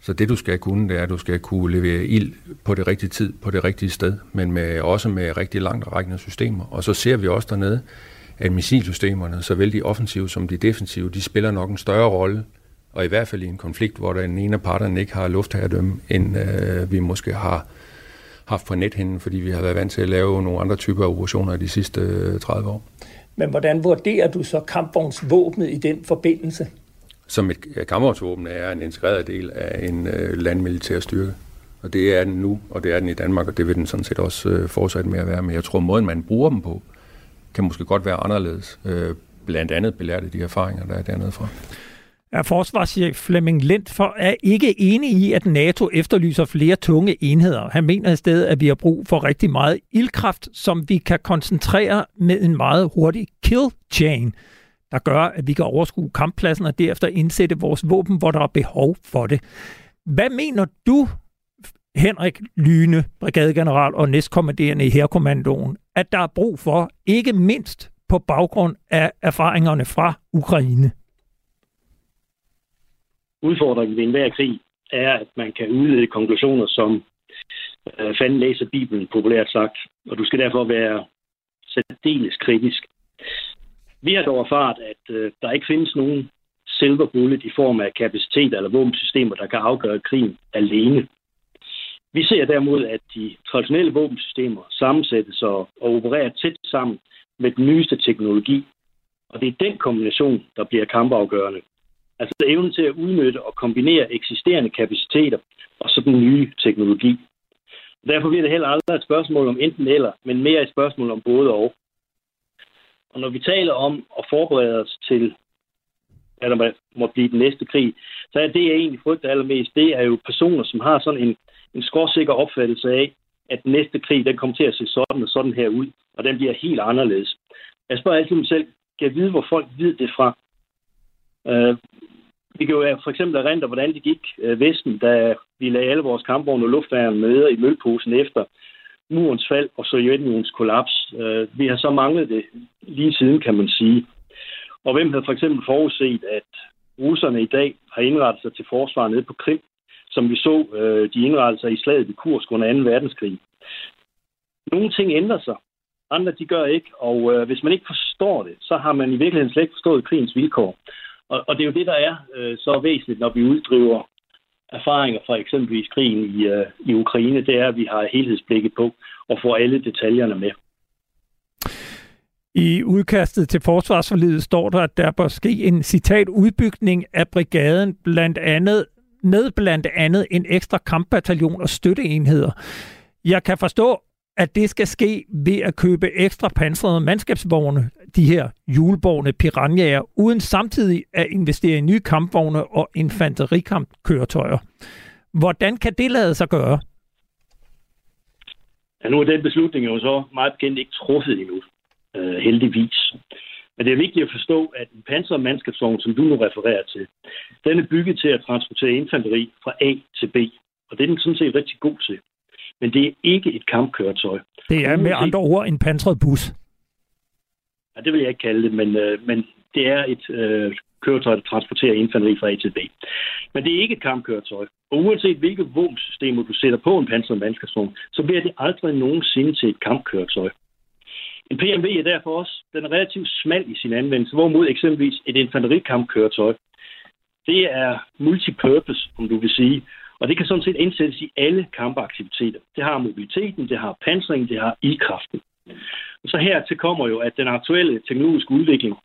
Så det du skal kunne, det er, at du skal kunne levere ild på det rigtige tid, på det rigtige sted, men med, også med rigtig langt rækkende systemer. Og så ser vi også dernede, at missilsystemerne, såvel de offensive som de defensive, de spiller nok en større rolle, og i hvert fald i en konflikt, hvor den ene af parterne ikke har luftherredømme, end øh, vi måske har haft på nethinden, fordi vi har været vant til at lave nogle andre typer af operationer de sidste øh, 30 år. Men hvordan vurderer du så kampvognsvåbnet i den forbindelse? Som et kampvognsvåben er en integreret del af en øh, landmilitær styrke. Og det er den nu, og det er den i Danmark, og det vil den sådan set også øh, fortsætte med at være. Men jeg tror, måden man bruger dem på, kan måske godt være anderledes. Øh, blandt andet belært af de erfaringer, der er dernede fra. Er forsvarschef Flemming Lent for er ikke enig i, at NATO efterlyser flere tunge enheder. Han mener i stedet, at vi har brug for rigtig meget ildkraft, som vi kan koncentrere med en meget hurtig kill chain. der gør, at vi kan overskue kamppladsen og derefter indsætte vores våben, hvor der er behov for det. Hvad mener du, Henrik Lyne, brigadegeneral og næstkommanderende i Herrekommandoen, at der er brug for, ikke mindst på baggrund af erfaringerne fra Ukraine? Udfordringen ved enhver krig er, at man kan udlede konklusioner, som øh, fanden læser Bibelen, populært sagt. Og du skal derfor være særdeles kritisk. Vi har dog erfaret, at øh, der ikke findes nogen silver bullet i form af kapacitet eller våbensystemer, der kan afgøre krigen alene. Vi ser derimod, at de traditionelle våbensystemer sammensættes og, og opererer tæt sammen med den nyeste teknologi. Og det er den kombination, der bliver kampafgørende. Altså evnen til at udnytte og kombinere eksisterende kapaciteter og så den nye teknologi. Derfor bliver det heller aldrig et spørgsmål om enten eller, men mere et spørgsmål om både og. Og når vi taler om at forberede os til, at der må blive den næste krig, så er det, jeg egentlig frygter allermest, det er jo personer, som har sådan en, en skråsikker opfattelse af, at den næste krig, den kommer til at se sådan og sådan her ud, og den bliver helt anderledes. Jeg spørger altid mig selv, kan jeg vide, hvor folk ved det fra? Uh, vi kan jo for eksempel erindre, hvordan det gik øh, Vesten, da vi lagde alle vores kampvogne og luftværn med i mølposen efter murens fald og Sovjetunionens kollaps. Øh, vi har så manglet det lige siden, kan man sige. Og hvem havde for eksempel forudset, at russerne i dag har indrettet sig til forsvar nede på Krim, som vi så øh, de indrettede sig i slaget ved Kursk under 2. verdenskrig. Nogle ting ændrer sig, andre de gør ikke, og hvis man ikke forstår det, så har man i virkeligheden slet ikke forstået krigens vilkår. Og, og det er jo det, der er øh, så væsentligt, når vi uddriver erfaringer fra eksempelvis krigen i, øh, i Ukraine, det er, at vi har helhedsblikket på og får alle detaljerne med. I udkastet til forsvarsforlidet står der, at der bør ske en citat udbygning af brigaden blandt andet med blandt andet en ekstra kampbataljon og støtteenheder. Jeg kan forstå, at det skal ske ved at købe ekstra pansrede mandskabsvogne, de her hjulborgne piranjaer, uden samtidig at investere i nye kampvogne og infanterikampkøretøjer. Hvordan kan det lade sig gøre? Ja, nu er den beslutning jo så meget bekendt ikke truffet endnu, øh, heldigvis. Men det er vigtigt at forstå, at en mandskabsvogn, som du nu refererer til, den er bygget til at transportere infanteri fra A til B. Og det er den sådan set rigtig god til men det er ikke et kampkøretøj. Det er med andre ord en pansret bus. Ja, det vil jeg ikke kalde det, men, øh, men det er et øh, køretøj, der transporterer infanteri fra A til B. Men det er ikke et kampkøretøj. Og uanset hvilke våbensystemer du sætter på en pansret mandskabsvogn, så bliver det aldrig nogensinde til et kampkøretøj. En PMV er derfor også den er relativt smal i sin anvendelse, hvorimod eksempelvis et infanterikampkøretøj, det er multipurpose, om du vil sige, og det kan sådan set indsættes i alle kampaktiviteter. Det har mobiliteten, det har pansringen, det har ildkraften. Og så hertil kommer jo, at den aktuelle teknologiske udvikling,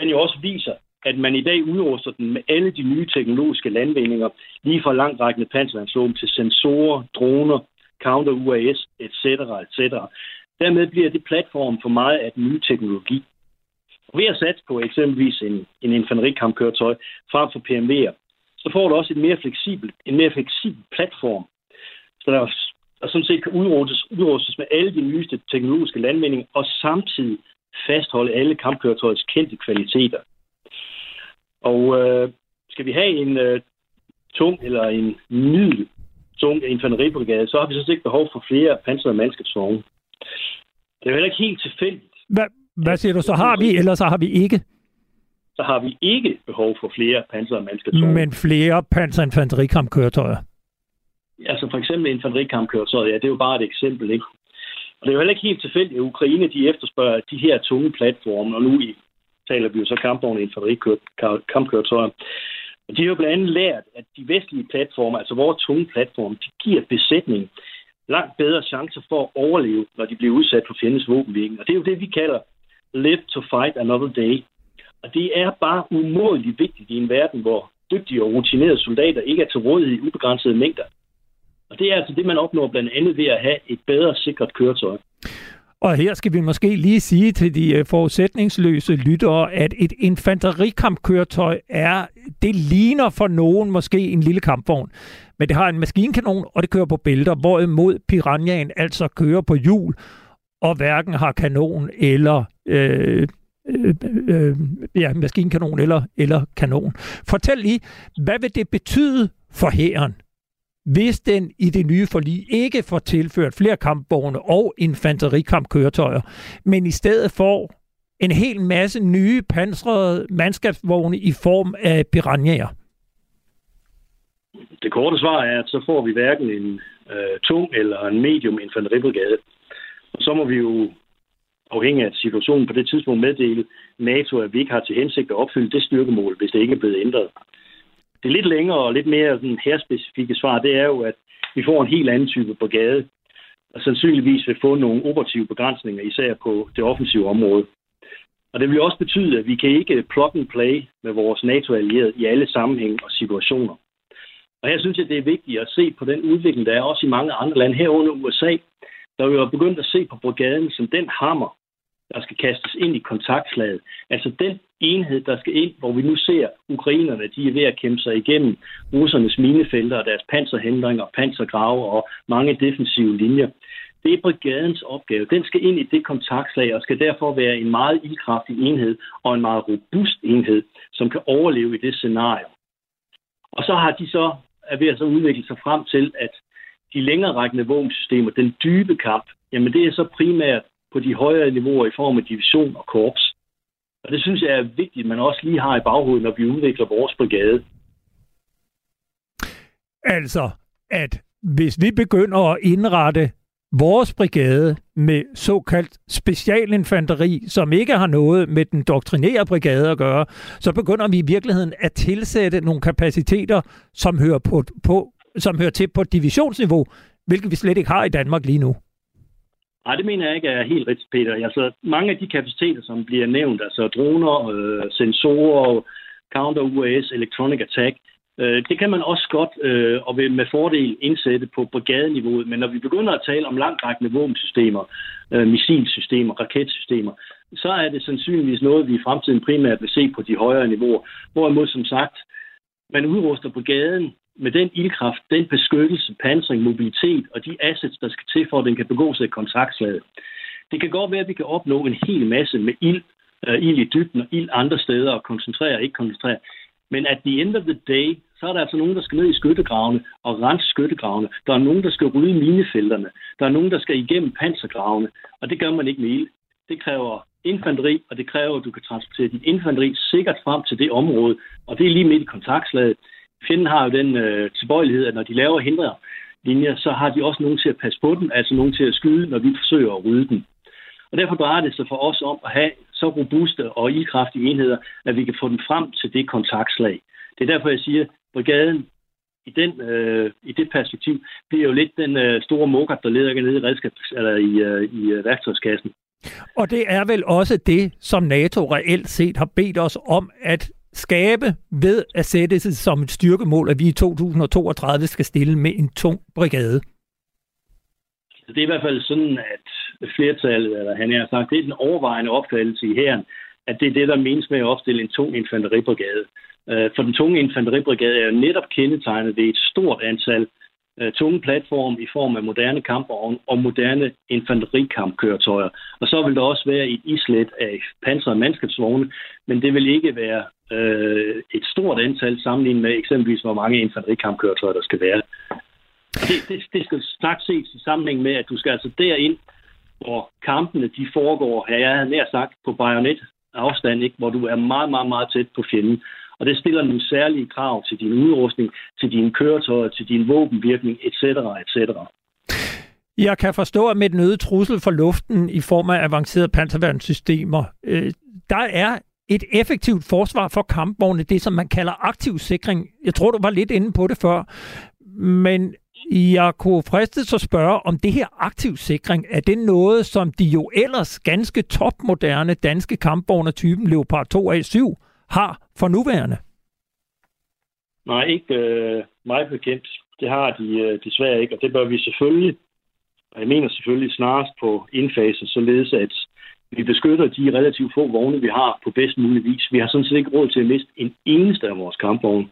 den jo også viser, at man i dag udruster den med alle de nye teknologiske landvindinger, lige fra langtrækkende panserværnsvåben til sensorer, droner, counter-UAS, etc. etc. Dermed bliver det platform for meget af den nye teknologi. Og ved at satse på eksempelvis en, en infanterikampkøretøj frem for PMV'er, så får du også et mere fleksibel, en mere fleksibel platform, så der, der sådan set kan udrustes, udrustes med alle de nyeste teknologiske landvindinger, og samtidig fastholde alle kampkøretøjets kendte kvaliteter. Og øh, skal vi have en øh, tung eller en middel tung infanteribrigade, så har vi sådan set behov for flere pansrede mandskabsvogne. Det er jo heller ikke helt tilfældigt. Hvad, hvad siger du? Så har vi, eller så har vi ikke? så har vi ikke behov for flere pansrede mandskabsvogne. Men flere panserinfanterikampkøretøjer? Altså for eksempel infanterikampkøretøjet, ja, det er jo bare et eksempel, ikke? Og det er jo heller ikke helt tilfældigt, at Ukraine de efterspørger de her tunge platforme, og nu i, taler vi jo så kampvogne infanterikampkøretøjer. Og de har jo blandt andet lært, at de vestlige platforme, altså vores tunge platforme, de giver besætning langt bedre chancer for at overleve, når de bliver udsat for fjendens våbenvirkning. Og det er jo det, vi kalder live to fight another day. Og det er bare umådeligt vigtigt i en verden, hvor dygtige og rutinerede soldater ikke er til rådighed i ubegrænsede mængder. Og det er altså det, man opnår blandt andet ved at have et bedre sikret køretøj. Og her skal vi måske lige sige til de øh, forudsætningsløse lyttere, at et infanterikampkøretøj er, det ligner for nogen måske en lille kampvogn. Men det har en maskinkanon, og det kører på bælter, hvorimod Piranhaen altså kører på hjul, og hverken har kanon eller øh, øh, øh, ja, maskinkanon eller, eller kanon. Fortæl lige, hvad vil det betyde for hæren, hvis den i det nye forlig ikke får tilført flere kampvogne og infanterikampkøretøjer, men i stedet får en hel masse nye pansrede mandskabsvogne i form af piranhaer? Det korte svar er, at så får vi hverken en øh, tung eller en medium infanteribrigade. Og så må vi jo afhængig af situationen på det tidspunkt meddele NATO, at vi ikke har til hensigt at opfylde det styrkemål, hvis det ikke er blevet ændret. Det lidt længere og lidt mere sådan her specifikke svar, det er jo, at vi får en helt anden type brigade, og sandsynligvis vil få nogle operative begrænsninger, især på det offensive område. Og det vil også betyde, at vi kan ikke plug and play med vores NATO-allierede i alle sammenhænge og situationer. Og her synes jeg, det er vigtigt at se på den udvikling, der er også i mange andre lande, herunder USA, der er begyndt at se på brigaden som den hammer, der skal kastes ind i kontaktslaget. Altså den enhed, der skal ind, hvor vi nu ser ukrainerne, de er ved at kæmpe sig igennem russernes minefelter og deres panserhindringer, pansergrave og mange defensive linjer. Det er brigadens opgave. Den skal ind i det kontaktslag og skal derfor være en meget ildkraftig enhed og en meget robust enhed, som kan overleve i det scenarie. Og så har de så er ved at så udvikle sig frem til, at de længere rækkende våbensystemer, den dybe kamp, jamen det er så primært på de højere niveauer i form af division og korps. Og det synes jeg er vigtigt, at man også lige har i baghovedet, når vi udvikler vores brigade. Altså, at hvis vi begynder at indrette vores brigade med såkaldt specialinfanteri, som ikke har noget med den doktrinære brigade at gøre, så begynder vi i virkeligheden at tilsætte nogle kapaciteter, som hører, på, på, som hører til på divisionsniveau, hvilket vi slet ikke har i Danmark lige nu. Nej, det mener jeg ikke er helt rigtigt, Peter. Altså, mange af de kapaciteter, som bliver nævnt, altså droner, øh, sensorer, counter-UAS, electronic attack, øh, det kan man også godt øh, og vil med fordel indsætte på brigadeniveauet, men når vi begynder at tale om langtrækkende våbensystemer, øh, missilsystemer, raketsystemer, så er det sandsynligvis noget, vi i fremtiden primært vil se på de højere niveauer. Hvorimod, som sagt, man udruster brigaden med den ildkraft, den beskyttelse, pansring, mobilitet og de assets, der skal til for, at den kan begå sig i kontaktslaget. Det kan godt være, at vi kan opnå en hel masse med ild, uh, ild i dybden og ild andre steder og koncentrere og ikke koncentrere. Men at the end of the day, så er der altså nogen, der skal ned i skyttegravene og rense skyttegravene. Der er nogen, der skal rydde minefelterne. Der er nogen, der skal igennem pansergravene. Og det gør man ikke med ild. Det kræver infanteri, og det kræver, at du kan transportere dit infanteri sikkert frem til det område. Og det er lige midt i kontaktslaget fjenden har jo den øh, tilbøjelighed, at når de laver hindre linjer, så har de også nogen til at passe på dem, altså nogen til at skyde, når vi forsøger at rydde dem. Og derfor drejer det sig for os om at have så robuste og ildkraftige enheder, at vi kan få dem frem til det kontaktslag. Det er derfor, jeg siger, at brigaden i, den, øh, i det perspektiv bliver jo lidt den øh, store mokat, der leder ned i, redskabs, eller i, øh, i øh, værktøjskassen. Og det er vel også det, som NATO reelt set har bedt os om at skabe ved at sætte sig som et styrkemål, at vi i 2032 skal stille med en tung brigade? Det er i hvert fald sådan, at flertallet, eller han har sagt, det er den overvejende opfattelse i herren, at det er det, der menes med at opstille en tung infanteribrigade. Øh, for den tunge infanteribrigade er jo netop kendetegnet ved et stort antal øh, tunge platform i form af moderne kampvogne og moderne infanterikampkøretøjer. Og så vil der også være et islet af pansrede mandskabsvogne, men det vil ikke være øh, et stort antal sammenlignet med eksempelvis, hvor mange infanterikampkøretøjer der skal være. Det, det, det skal snart ses i sammenhæng med, at du skal altså derind, hvor kampene de foregår, her jeg havde nær sagt, på bajonet afstand, ikke? hvor du er meget, meget, meget tæt på fjenden. Og det stiller nogle særlige krav til din udrustning, til dine køretøjer, til din våbenvirkning, etc. etc. Jeg kan forstå, at med den øgede trussel for luften i form af avancerede panserværnssystemer, øh, der er et effektivt forsvar for kampvogne, det som man kalder aktiv sikring. Jeg tror, du var lidt inde på det før, men jeg kunne fristes at spørge, om det her aktiv sikring, er det noget, som de jo ellers ganske topmoderne danske kampvogne typen Leopard 2A7 har for nuværende? Nej, ikke øh, meget bekendt. Det har de øh, desværre ikke, og det bør vi selvfølgelig, og jeg mener selvfølgelig snarest på indfase, således at vi beskytter de relativt få vogne, vi har på bedst mulig vis. Vi har sådan set ikke råd til at miste en eneste af vores kampvogne.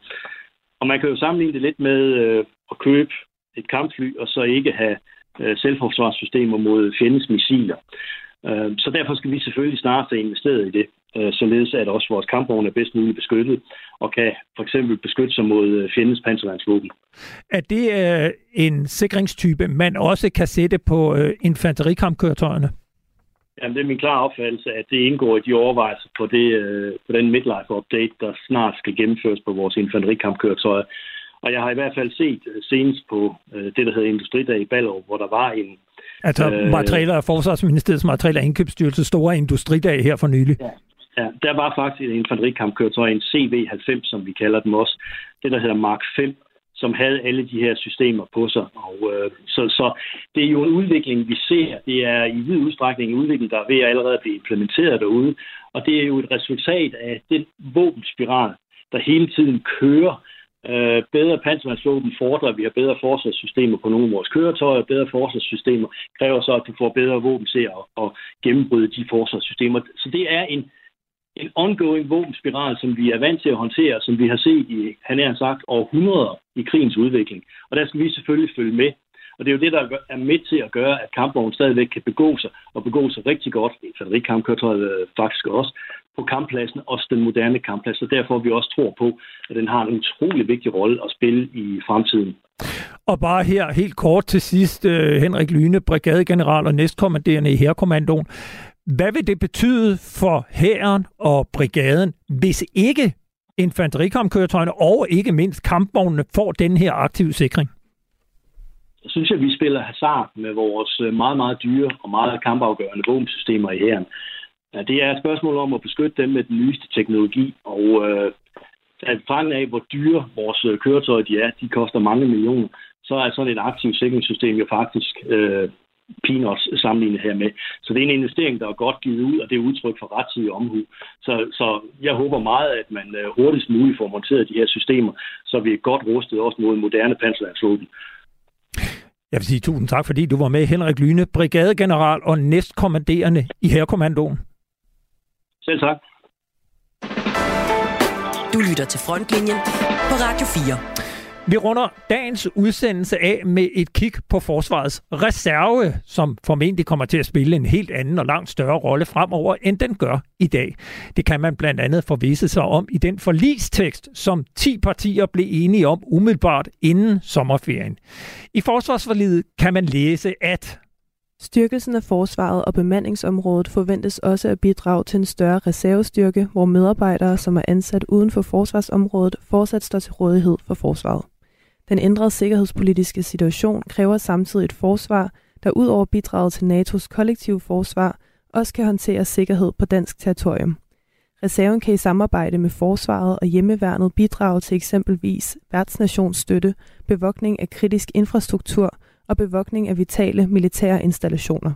Og man kan jo sammenligne det lidt med øh, at købe et kampfly, og så ikke have øh, selvforsvarssystemer mod fjendens missiler. Øh, så derfor skal vi selvfølgelig snart have investeret i det, øh, således at også vores kampvogne er bedst muligt beskyttet og kan for eksempel beskytte sig mod øh, fjendens panserværnsvåben. Er det øh, en sikringstype, man også kan sætte på infanterikampkøretøjerne? Jamen, det er min klare opfattelse, at det indgår i de overvejelser på, det, på den midlife-update, der snart skal gennemføres på vores infanterikampkøretøjer. Og jeg har i hvert fald set øh, senest på øh, det, der hedder Industridag i Ballerup, hvor der var en... Altså øh, materialer af Forsvarsministeriets materialer indkøbsstyrelse store industridag her for nylig. Ja, ja, der var faktisk en infanterikampkøretøj, en CV-90, som vi kalder dem også. Det, der hedder Mark 5, som havde alle de her systemer på sig. Og, øh, så, så det er jo en udvikling, vi ser. Det er i vid udstrækning en udvikling, der er ved at allerede blive implementeret derude. Og det er jo et resultat af den våbenspiral, der hele tiden kører. Øh, bedre panservandsvåben fordrer, at vi har bedre forsvarssystemer på nogle af vores køretøjer. Bedre forsvarssystemer kræver så, at du får bedre våben til at, at gennembryde de forsvarssystemer. Så det er en en ongoing våbenspiral, som vi er vant til at håndtere, som vi har set i, han har sagt, århundreder i krigens udvikling. Og der skal vi selvfølgelig følge med. Og det er jo det, der er med til at gøre, at kampvognen stadigvæk kan begå sig, og begå sig rigtig godt, infanterikampkøretøjet øh, faktisk også, på kamppladsen, også den moderne kampplads. Og derfor vi også tror på, at den har en utrolig vigtig rolle at spille i fremtiden. Og bare her helt kort til sidst, øh, Henrik Lyne, brigadegeneral og næstkommanderende i Herkommandoen. Hvad vil det betyde for hæren og brigaden, hvis ikke infanterikampkøretøjerne og ikke mindst kampvognene får den her aktive sikring? Så synes jeg, at vi spiller hasard med vores meget, meget dyre og meget kampafgørende våbensystemer i hæren. Det er et spørgsmål om at beskytte dem med den nyeste teknologi, og øh, at fange af, hvor dyre vores øh, køretøjer de er, de koster mange millioner, så er sådan et aktivt sikringssystem jo faktisk øh, peanuts sammenlignet hermed. Så det er en investering, der er godt givet ud, og det er udtryk for rettidig omhu. Så, så jeg håber meget, at man øh, hurtigst muligt får monteret de her systemer, så vi er godt rustet også mod moderne panserlandsvåben. Jeg vil sige tusind tak, fordi du var med, Henrik Lyne, brigadegeneral og næstkommanderende i Herrekommandoen. Selv tak. Du lytter til Frontlinjen på Radio 4. Vi runder dagens udsendelse af med et kig på forsvarets reserve, som formentlig kommer til at spille en helt anden og langt større rolle fremover, end den gør i dag. Det kan man blandt andet forvise sig om i den forlistekst, som 10 partier blev enige om umiddelbart inden sommerferien. I forsvarsforliget kan man læse, at Styrkelsen af forsvaret og bemandingsområdet forventes også at bidrage til en større reservestyrke, hvor medarbejdere, som er ansat uden for forsvarsområdet, fortsat står til rådighed for forsvaret. Den ændrede sikkerhedspolitiske situation kræver samtidig et forsvar, der ud over bidraget til NATO's kollektive forsvar, også kan håndtere sikkerhed på dansk territorium. Reserven kan i samarbejde med forsvaret og hjemmeværnet bidrage til eksempelvis værtsnationsstøtte, bevogtning af kritisk infrastruktur og bevogtning af vitale militære installationer.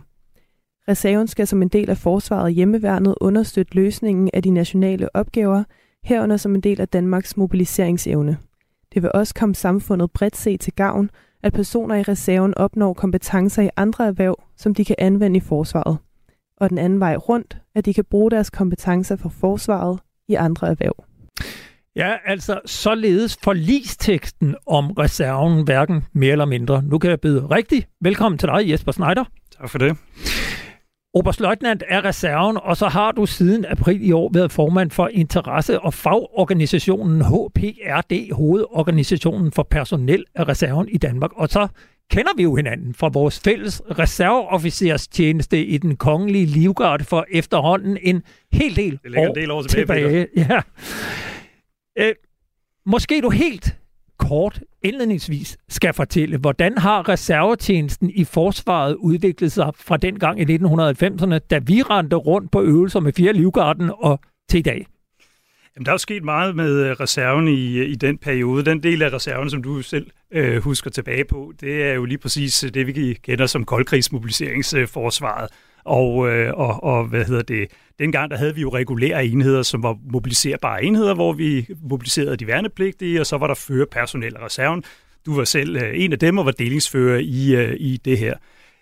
Reserven skal som en del af forsvaret og hjemmeværnet understøtte løsningen af de nationale opgaver, herunder som en del af Danmarks mobiliseringsevne. Det vil også komme samfundet bredt set til gavn, at personer i reserven opnår kompetencer i andre erhverv, som de kan anvende i forsvaret. Og den anden vej rundt, at de kan bruge deres kompetencer for forsvaret i andre erhverv. Ja, altså således forlisteksten om reserven, hverken mere eller mindre. Nu kan jeg byde rigtig velkommen til dig, Jesper Schneider. Tak for det. Oberstløjtnant er reserven, og så har du siden april i år været formand for interesse- og fagorganisationen HPRD, hovedorganisationen for personel af reserven i Danmark. Og så kender vi jo hinanden fra vores fælles reserveofficerstjeneste i den kongelige livgarde for efterhånden en hel del det år, en del år tilbage. tilbage. Ja. Øh, måske du helt kort indledningsvis skal fortælle, hvordan har reservetjenesten i forsvaret udviklet sig fra den gang i 1990'erne, da vi rendte rundt på øvelser med fire livgarden og til i dag? Jamen, der er jo sket meget med øh, reserven i, øh, i den periode. Den del af reserven, som du selv øh, husker tilbage på, det er jo lige præcis øh, det, vi kender som koldkrigsmobiliseringsforsvaret. Og, øh, og, og hvad hedder det? Dengang der havde vi jo regulære enheder, som var mobiliserbare enheder, hvor vi mobiliserede de værnepligtige, og så var der fører personel og reserven. Du var selv øh, en af dem og var delingsfører i, øh, i det her.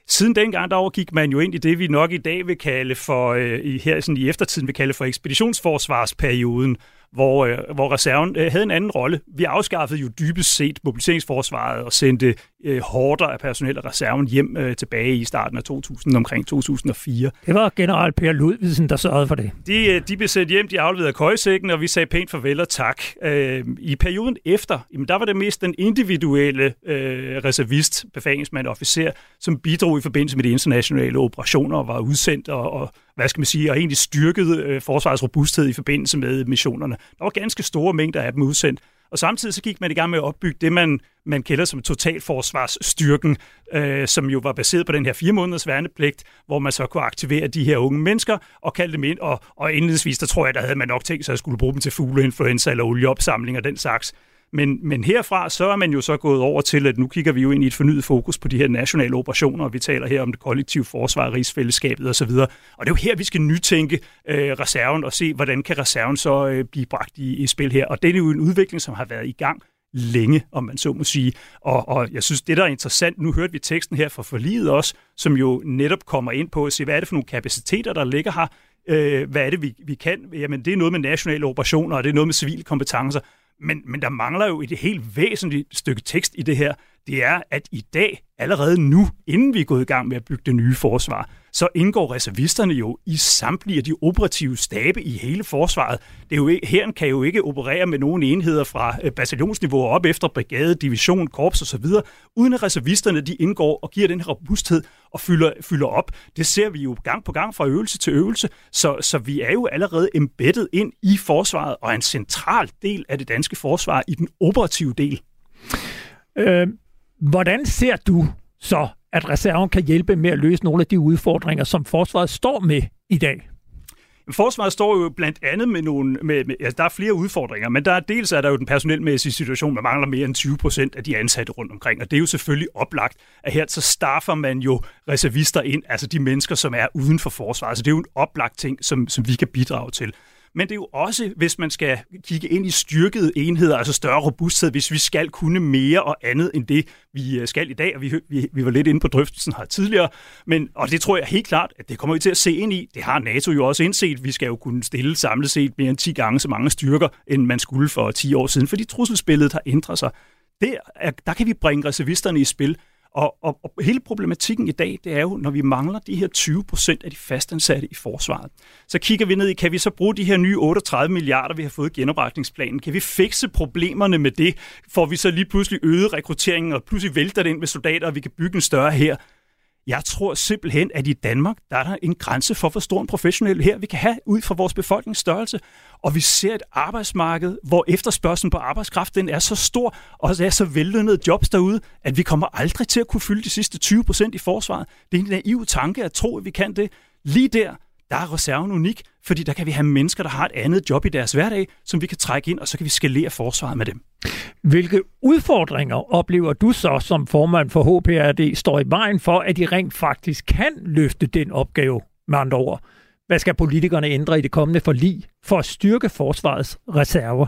Siden dengang, der gik man jo ind i det, vi nok i dag vil kalde for, øh, i, her sådan i eftertiden vil kalde for ekspeditionsforsvarsperioden, hvor, øh, hvor reserven øh, havde en anden rolle. Vi afskaffede jo dybest set mobiliseringsforsvaret og sendte øh, hårder af personel og reserven hjem øh, tilbage i starten af 2000, omkring 2004. Det var general Per Ludvigsen, der sørgede for det. De, øh, de blev sendt hjem, de afleverede køjesækken, og vi sagde pænt farvel og tak. Øh, I perioden efter, jamen, der var det mest den individuelle øh, reservist, befalingsmand og officer, som bidrog i forbindelse med de internationale operationer og var udsendt og, og hvad skal man sige, og egentlig styrkede øh, forsvarets robusthed i forbindelse med missionerne. Der var ganske store mængder af dem udsendt. Og samtidig så gik man i gang med at opbygge det, man, man kender som totalforsvarsstyrken, øh, som jo var baseret på den her fire måneders værnepligt, hvor man så kunne aktivere de her unge mennesker og kalde dem ind. Og, og indledningsvis, der tror jeg, der havde man nok tænkt sig at skulle bruge dem til fugleinfluenza eller olieopsamling og den slags. Men, men herfra, så er man jo så gået over til, at nu kigger vi jo ind i et fornyet fokus på de her nationale operationer, og vi taler her om det kollektive forsvar, rigsfællesskabet osv. Og det er jo her, vi skal nytænke øh, reserven og se, hvordan kan reserven så øh, blive bragt i, i spil her. Og det er jo en udvikling, som har været i gang længe, om man så må sige. Og, og jeg synes, det der er interessant, nu hørte vi teksten her fra forliget også, som jo netop kommer ind på at se, hvad er det for nogle kapaciteter, der ligger her, øh, hvad er det, vi, vi kan? Jamen, det er noget med nationale operationer, og det er noget med civile kompetencer. Men, men der mangler jo et helt væsentligt stykke tekst i det her. Det er, at i dag, allerede nu, inden vi er gået i gang med at bygge det nye forsvar, så indgår reservisterne jo i samtlige af de operative stabe i hele forsvaret. Det er jo ikke, her kan jo ikke operere med nogen enheder fra øh, bataljonsniveau op efter brigade, division, korps osv., uden at reservisterne de indgår og giver den her robusthed og fylder, fylder op. Det ser vi jo gang på gang fra øvelse til øvelse, så, så vi er jo allerede embeddet ind i forsvaret og er en central del af det danske forsvar i den operative del. Øh, hvordan ser du så at reserven kan hjælpe med at løse nogle af de udfordringer, som forsvaret står med i dag? Forsvaret står jo blandt andet med nogle... Med, med, altså, der er flere udfordringer, men der er dels er der jo den personelmæssige situation, man mangler mere end 20 procent af de ansatte rundt omkring, og det er jo selvfølgelig oplagt, at her så staffer man jo reservister ind, altså de mennesker, som er uden for forsvaret. Så det er jo en oplagt ting, som, som vi kan bidrage til men det er jo også, hvis man skal kigge ind i styrkede enheder, altså større robusthed, hvis vi skal kunne mere og andet end det, vi øh, skal i dag, og vi, vi, vi var lidt inde på drøftelsen her tidligere, men, og det tror jeg helt klart, at det kommer vi til at se ind i. Det har NATO jo også indset. Vi skal jo kunne stille samlet set mere end 10 gange så mange styrker, end man skulle for 10 år siden, fordi trusselsbilledet har ændret sig. Der, der kan vi bringe reservisterne i spil, og, og, og hele problematikken i dag, det er jo, når vi mangler de her 20 procent af de fastansatte i forsvaret, så kigger vi ned i, kan vi så bruge de her nye 38 milliarder, vi har fået i genopretningsplanen? Kan vi fikse problemerne med det? Får vi så lige pludselig øget rekrutteringen, og pludselig vælter det ind med soldater, og vi kan bygge en større her? Jeg tror simpelthen, at i Danmark, der er der en grænse for, hvor stor en professionel her vi kan have ud fra vores befolkningsstørrelse. Og vi ser et arbejdsmarked, hvor efterspørgselen på arbejdskraft den er så stor, og der er så vellønnede jobs derude, at vi kommer aldrig til at kunne fylde de sidste 20 procent i forsvaret. Det er en naiv tanke at tro, at vi kan det. Lige der, der er reserven unik, fordi der kan vi have mennesker, der har et andet job i deres hverdag, som vi kan trække ind, og så kan vi skalere forsvaret med dem. Hvilke udfordringer oplever du så som formand for HPRD står i vejen for, at de rent faktisk kan løfte den opgave med andre ord? Hvad skal politikerne ændre i det kommende forlig for at styrke forsvarets reserver?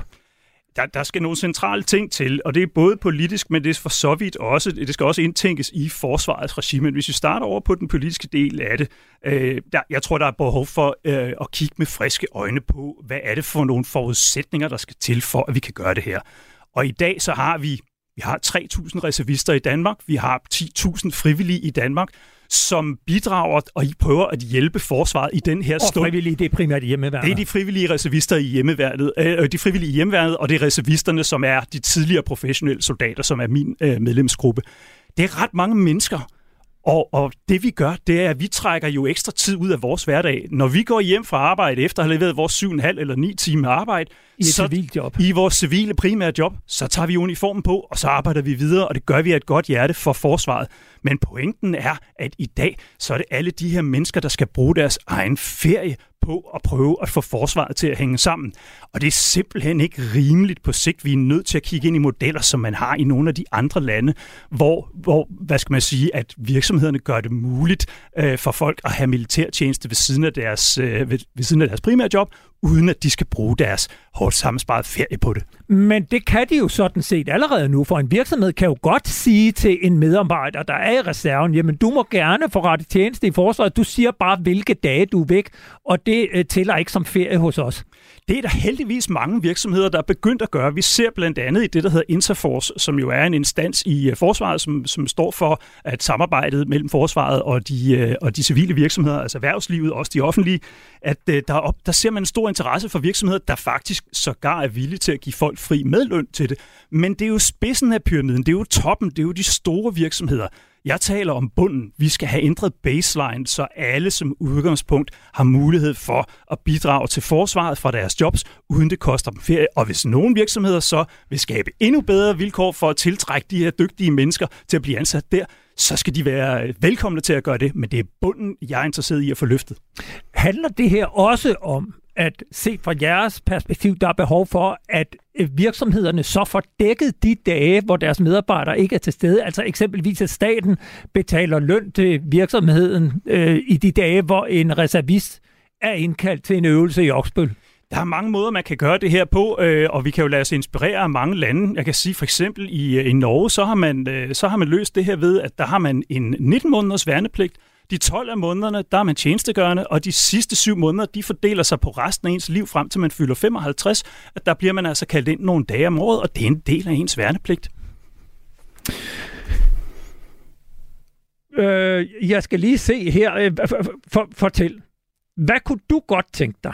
Der, der skal nogle centrale ting til, og det er både politisk, men det er for så vidt også, det skal også indtænkes i forsvarets regime. Men hvis vi starter over på den politiske del af det, øh, der, jeg tror, der er behov for øh, at kigge med friske øjne på, hvad er det for nogle forudsætninger, der skal til for, at vi kan gøre det her. Og i dag så har vi vi har 3.000 reservister i Danmark, vi har 10.000 frivillige i Danmark, som bidrager og I prøver at hjælpe forsvaret i den her stund. Og frivillige, det er primært hjemmeværnet. Det er de frivillige reservister i hjemmeværnet, øh, de frivillige i hjemmeværnet, og det er reservisterne, som er de tidligere professionelle soldater, som er min øh, medlemsgruppe. Det er ret mange mennesker, og, og det vi gør, det er, at vi trækker jo ekstra tid ud af vores hverdag. Når vi går hjem fra arbejde efter at have leveret vores 7,5 eller 9 timer arbejde, i, så, job. i vores civile primære job, så tager vi uniformen på, og så arbejder vi videre, og det gør vi af et godt hjerte for forsvaret. Men pointen er, at i dag, så er det alle de her mennesker, der skal bruge deres egen ferie på at prøve at få forsvaret til at hænge sammen. Og det er simpelthen ikke rimeligt på sigt. Vi er nødt til at kigge ind i modeller, som man har i nogle af de andre lande, hvor, hvor hvad skal man sige, at virksomhederne gør det muligt øh, for folk at have militærtjeneste ved siden af deres, øh, ved, ved siden af deres primære job, uden at de skal bruge deres hårdt sammensparet ferie på det. Men det kan de jo sådan set allerede nu, for en virksomhed kan jo godt sige til en medarbejder, der er i reserven, jamen du må gerne få rette tjeneste i forsvaret, du siger bare, hvilke dage du er væk, og det øh, tæller ikke som ferie hos os. Det er der heldigvis mange virksomheder, der er begyndt at gøre. Vi ser blandt andet i det, der hedder Interforce, som jo er en instans i øh, forsvaret, som, som står for at samarbejdet mellem forsvaret og de, øh, og de civile virksomheder, altså erhvervslivet, også de offentlige, at der, op, der ser man en stor interesse for virksomheder, der faktisk sågar er villige til at give folk fri medløn til det. Men det er jo spidsen af pyramiden, det er jo toppen, det er jo de store virksomheder. Jeg taler om bunden. Vi skal have ændret baseline, så alle som udgangspunkt har mulighed for at bidrage til forsvaret fra deres jobs, uden det koster dem ferie. Og hvis nogle virksomheder så vil skabe endnu bedre vilkår for at tiltrække de her dygtige mennesker til at blive ansat der, så skal de være velkomne til at gøre det, men det er bunden, jeg er interesseret i at få løftet. Handler det her også om, at se fra jeres perspektiv, der er behov for, at øh, virksomhederne så får dækket de dage, hvor deres medarbejdere ikke er til stede. Altså eksempelvis, at staten betaler løn til virksomheden øh, i de dage, hvor en reservist er indkaldt til en øvelse i Oksbøl. Der er mange måder, man kan gøre det her på, øh, og vi kan jo lade os inspirere af mange lande. Jeg kan sige for eksempel i, øh, i Norge, så har, man, øh, så har man løst det her ved, at der har man en 19 måneders værnepligt, de 12 af månederne, der er man tjenestegørende, og de sidste syv måneder, de fordeler sig på resten af ens liv frem til man fylder 55, at der bliver man altså kaldt ind nogle dage om året, og det er en del af ens værnepligt. Øh, jeg skal lige se her. Øh, for, fortæl. Hvad kunne du godt tænke dig,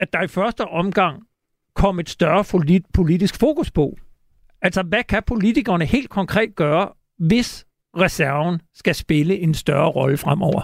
at der i første omgang kom et større politisk fokus på? Altså, hvad kan politikerne helt konkret gøre, hvis reserven skal spille en større rolle fremover?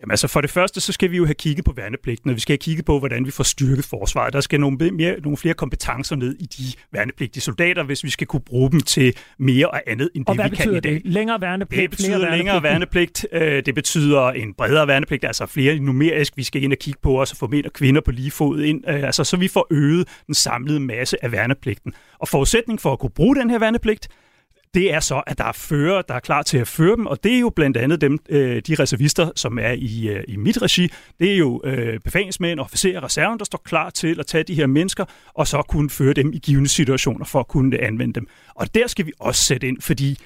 Jamen altså for det første, så skal vi jo have kigget på værnepligten, og vi skal have kigget på, hvordan vi får styrket forsvaret. Der skal nogle, mere, nogle flere kompetencer ned i de værnepligtige soldater, hvis vi skal kunne bruge dem til mere og andet end og det, vi kan i dag. det? Længere værnepligt? Det betyder længere værnepligt. Øh, det betyder en bredere værnepligt, altså flere numerisk. Vi skal ind og kigge på os og få mænd og kvinder på lige fod ind, øh, altså så vi får øget den samlede masse af værnepligten. Og forudsætning for at kunne bruge den her værnepligt, det er så, at der er fører, der er klar til at føre dem, og det er jo blandt andet dem, øh, de reservister, som er i, øh, i mit regi. Det er jo øh, befalingsmænd og officerer og reserven, der står klar til at tage de her mennesker, og så kunne føre dem i givende situationer for at kunne anvende dem. Og der skal vi også sætte ind, fordi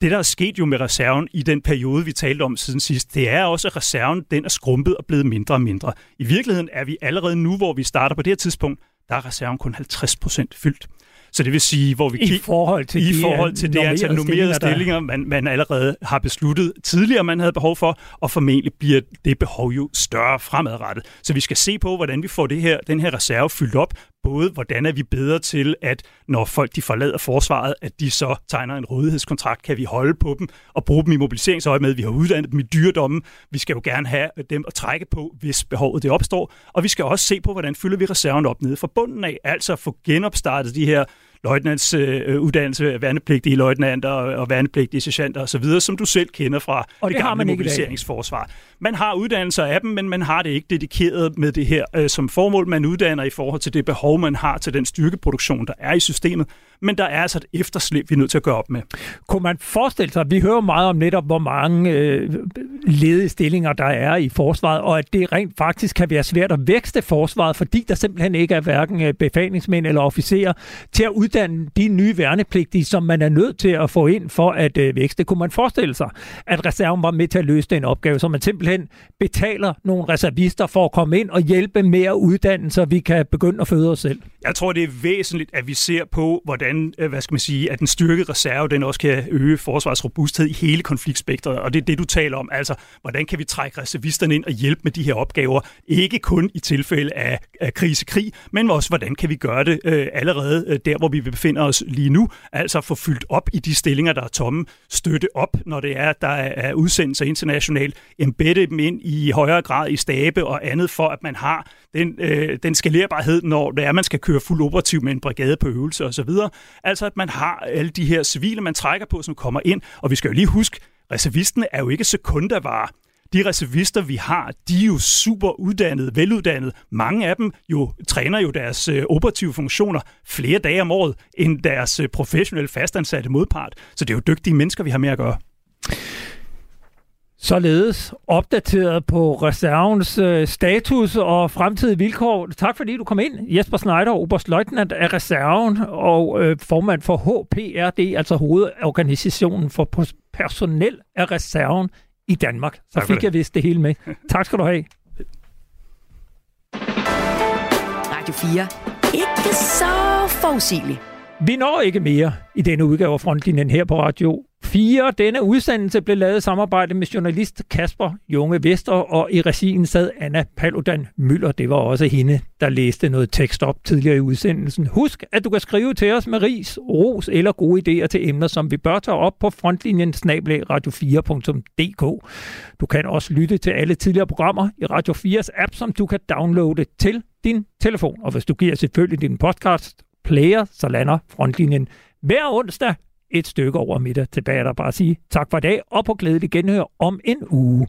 det, der er sket jo med reserven i den periode, vi talte om siden sidst, det er også, at reserven den er skrumpet og blevet mindre og mindre. I virkeligheden er vi allerede nu, hvor vi starter på det her tidspunkt, der er reserven kun 50 procent fyldt. Så det vil sige, hvor vi I forhold til i de forhold til det antal nummerede stillinger, stillinger man, man allerede har besluttet tidligere, man havde behov for, og formentlig bliver det behov jo større fremadrettet. Så vi skal se på, hvordan vi får det her, den her reserve fyldt op, både hvordan er vi bedre til, at når folk de forlader forsvaret, at de så tegner en rådighedskontrakt, kan vi holde på dem og bruge dem i mobiliseringsøje med. Vi har uddannet dem i dyredommen. Vi skal jo gerne have dem at trække på, hvis behovet det opstår. Og vi skal også se på, hvordan fylder vi reserven op nede fra bunden af, altså få genopstartet de her løjtnants øh, uddannelse, værnepligtige løjtnanter og, og værnepligtige sergeanter osv., som du selv kender fra og det, det gamle mobiliseringsforsvar. Man har uddannelser af dem, men man har det ikke dedikeret med det her øh, som formål. Man uddanner i forhold til det behov, man har til den styrkeproduktion, der er i systemet. Men der er altså et efterslæb, vi er nødt til at gøre op med. Kunne man forestille sig, vi hører meget om netop, hvor mange øh, ledige stillinger der er i forsvaret, og at det rent faktisk kan være svært at vækste forsvaret, fordi der simpelthen ikke er hverken øh, befalingsmænd eller officerer til at uddanne de nye værnepligtige, som man er nødt til at få ind for at øh, vækste. Kunne man forestille sig, at reserven var med til at løse den opgave, så man simpelthen betaler nogle reservister for at komme ind og hjælpe med at uddanne, så vi kan begynde at føde os selv? Jeg tror, det er væsentligt, at vi ser på, hvordan, øh, hvad skal man sige, at den styrkede reserve, den også kan øge forsvarets robusthed i hele konfliktspektret. Og det er det, du taler om. Altså, hvordan kan vi trække reservisterne ind og hjælpe med de her opgaver? Ikke kun i tilfælde af, af krisekrig, men også, hvordan kan vi gøre det øh, allerede øh, der, hvor vi befinder os lige nu? Altså få fyldt op i de stillinger, der er tomme, støtte op, når det er, der er udsendelser internationalt, embedde dem ind i højere grad i stabe og andet, for at man har den, øh, den skalerbarhed, når det er, man skal køre fuld operativ med en brigade på øvelse osv. Altså, at man har alle de her civile, man trækker på, som kommer ind. Og vi skal jo lige huske, reservisterne er jo ikke sekundervarer. De reservister, vi har, de er jo super uddannede, veluddannede. Mange af dem jo træner jo deres øh, operative funktioner flere dage om året end deres øh, professionelle fastansatte modpart. Så det er jo dygtige mennesker, vi har med at gøre således opdateret på reservens øh, status og fremtidige vilkår. Tak fordi du kom ind. Jesper Schneider, oberstløjtnant af reserven og øh, formand for HPRD, altså hovedorganisationen for personel af reserven i Danmark. Så fik det. jeg vist det hele med. tak skal du have. Radio 4. Ikke så forudsigeligt. Vi når ikke mere i denne udgave af Frontlinjen her på Radio 4. Denne udsendelse blev lavet i samarbejde med journalist Kasper Junge Vester, og i regien sad Anna Paludan Møller. Det var også hende, der læste noget tekst op tidligere i udsendelsen. Husk, at du kan skrive til os med ris, ros eller gode idéer til emner, som vi bør tage op på frontlinjen snablag radio4.dk. Du kan også lytte til alle tidligere programmer i Radio 4's app, som du kan downloade til din telefon. Og hvis du giver selvfølgelig din podcast player, så lander frontlinjen hver onsdag et stykke over middag. Tilbage der bare at sige tak for i dag, og på glædelig genhør om en uge.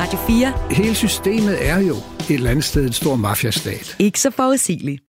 Radio 4. Hele systemet er jo et eller andet sted en stor mafiastat. Ikke så forudsigeligt.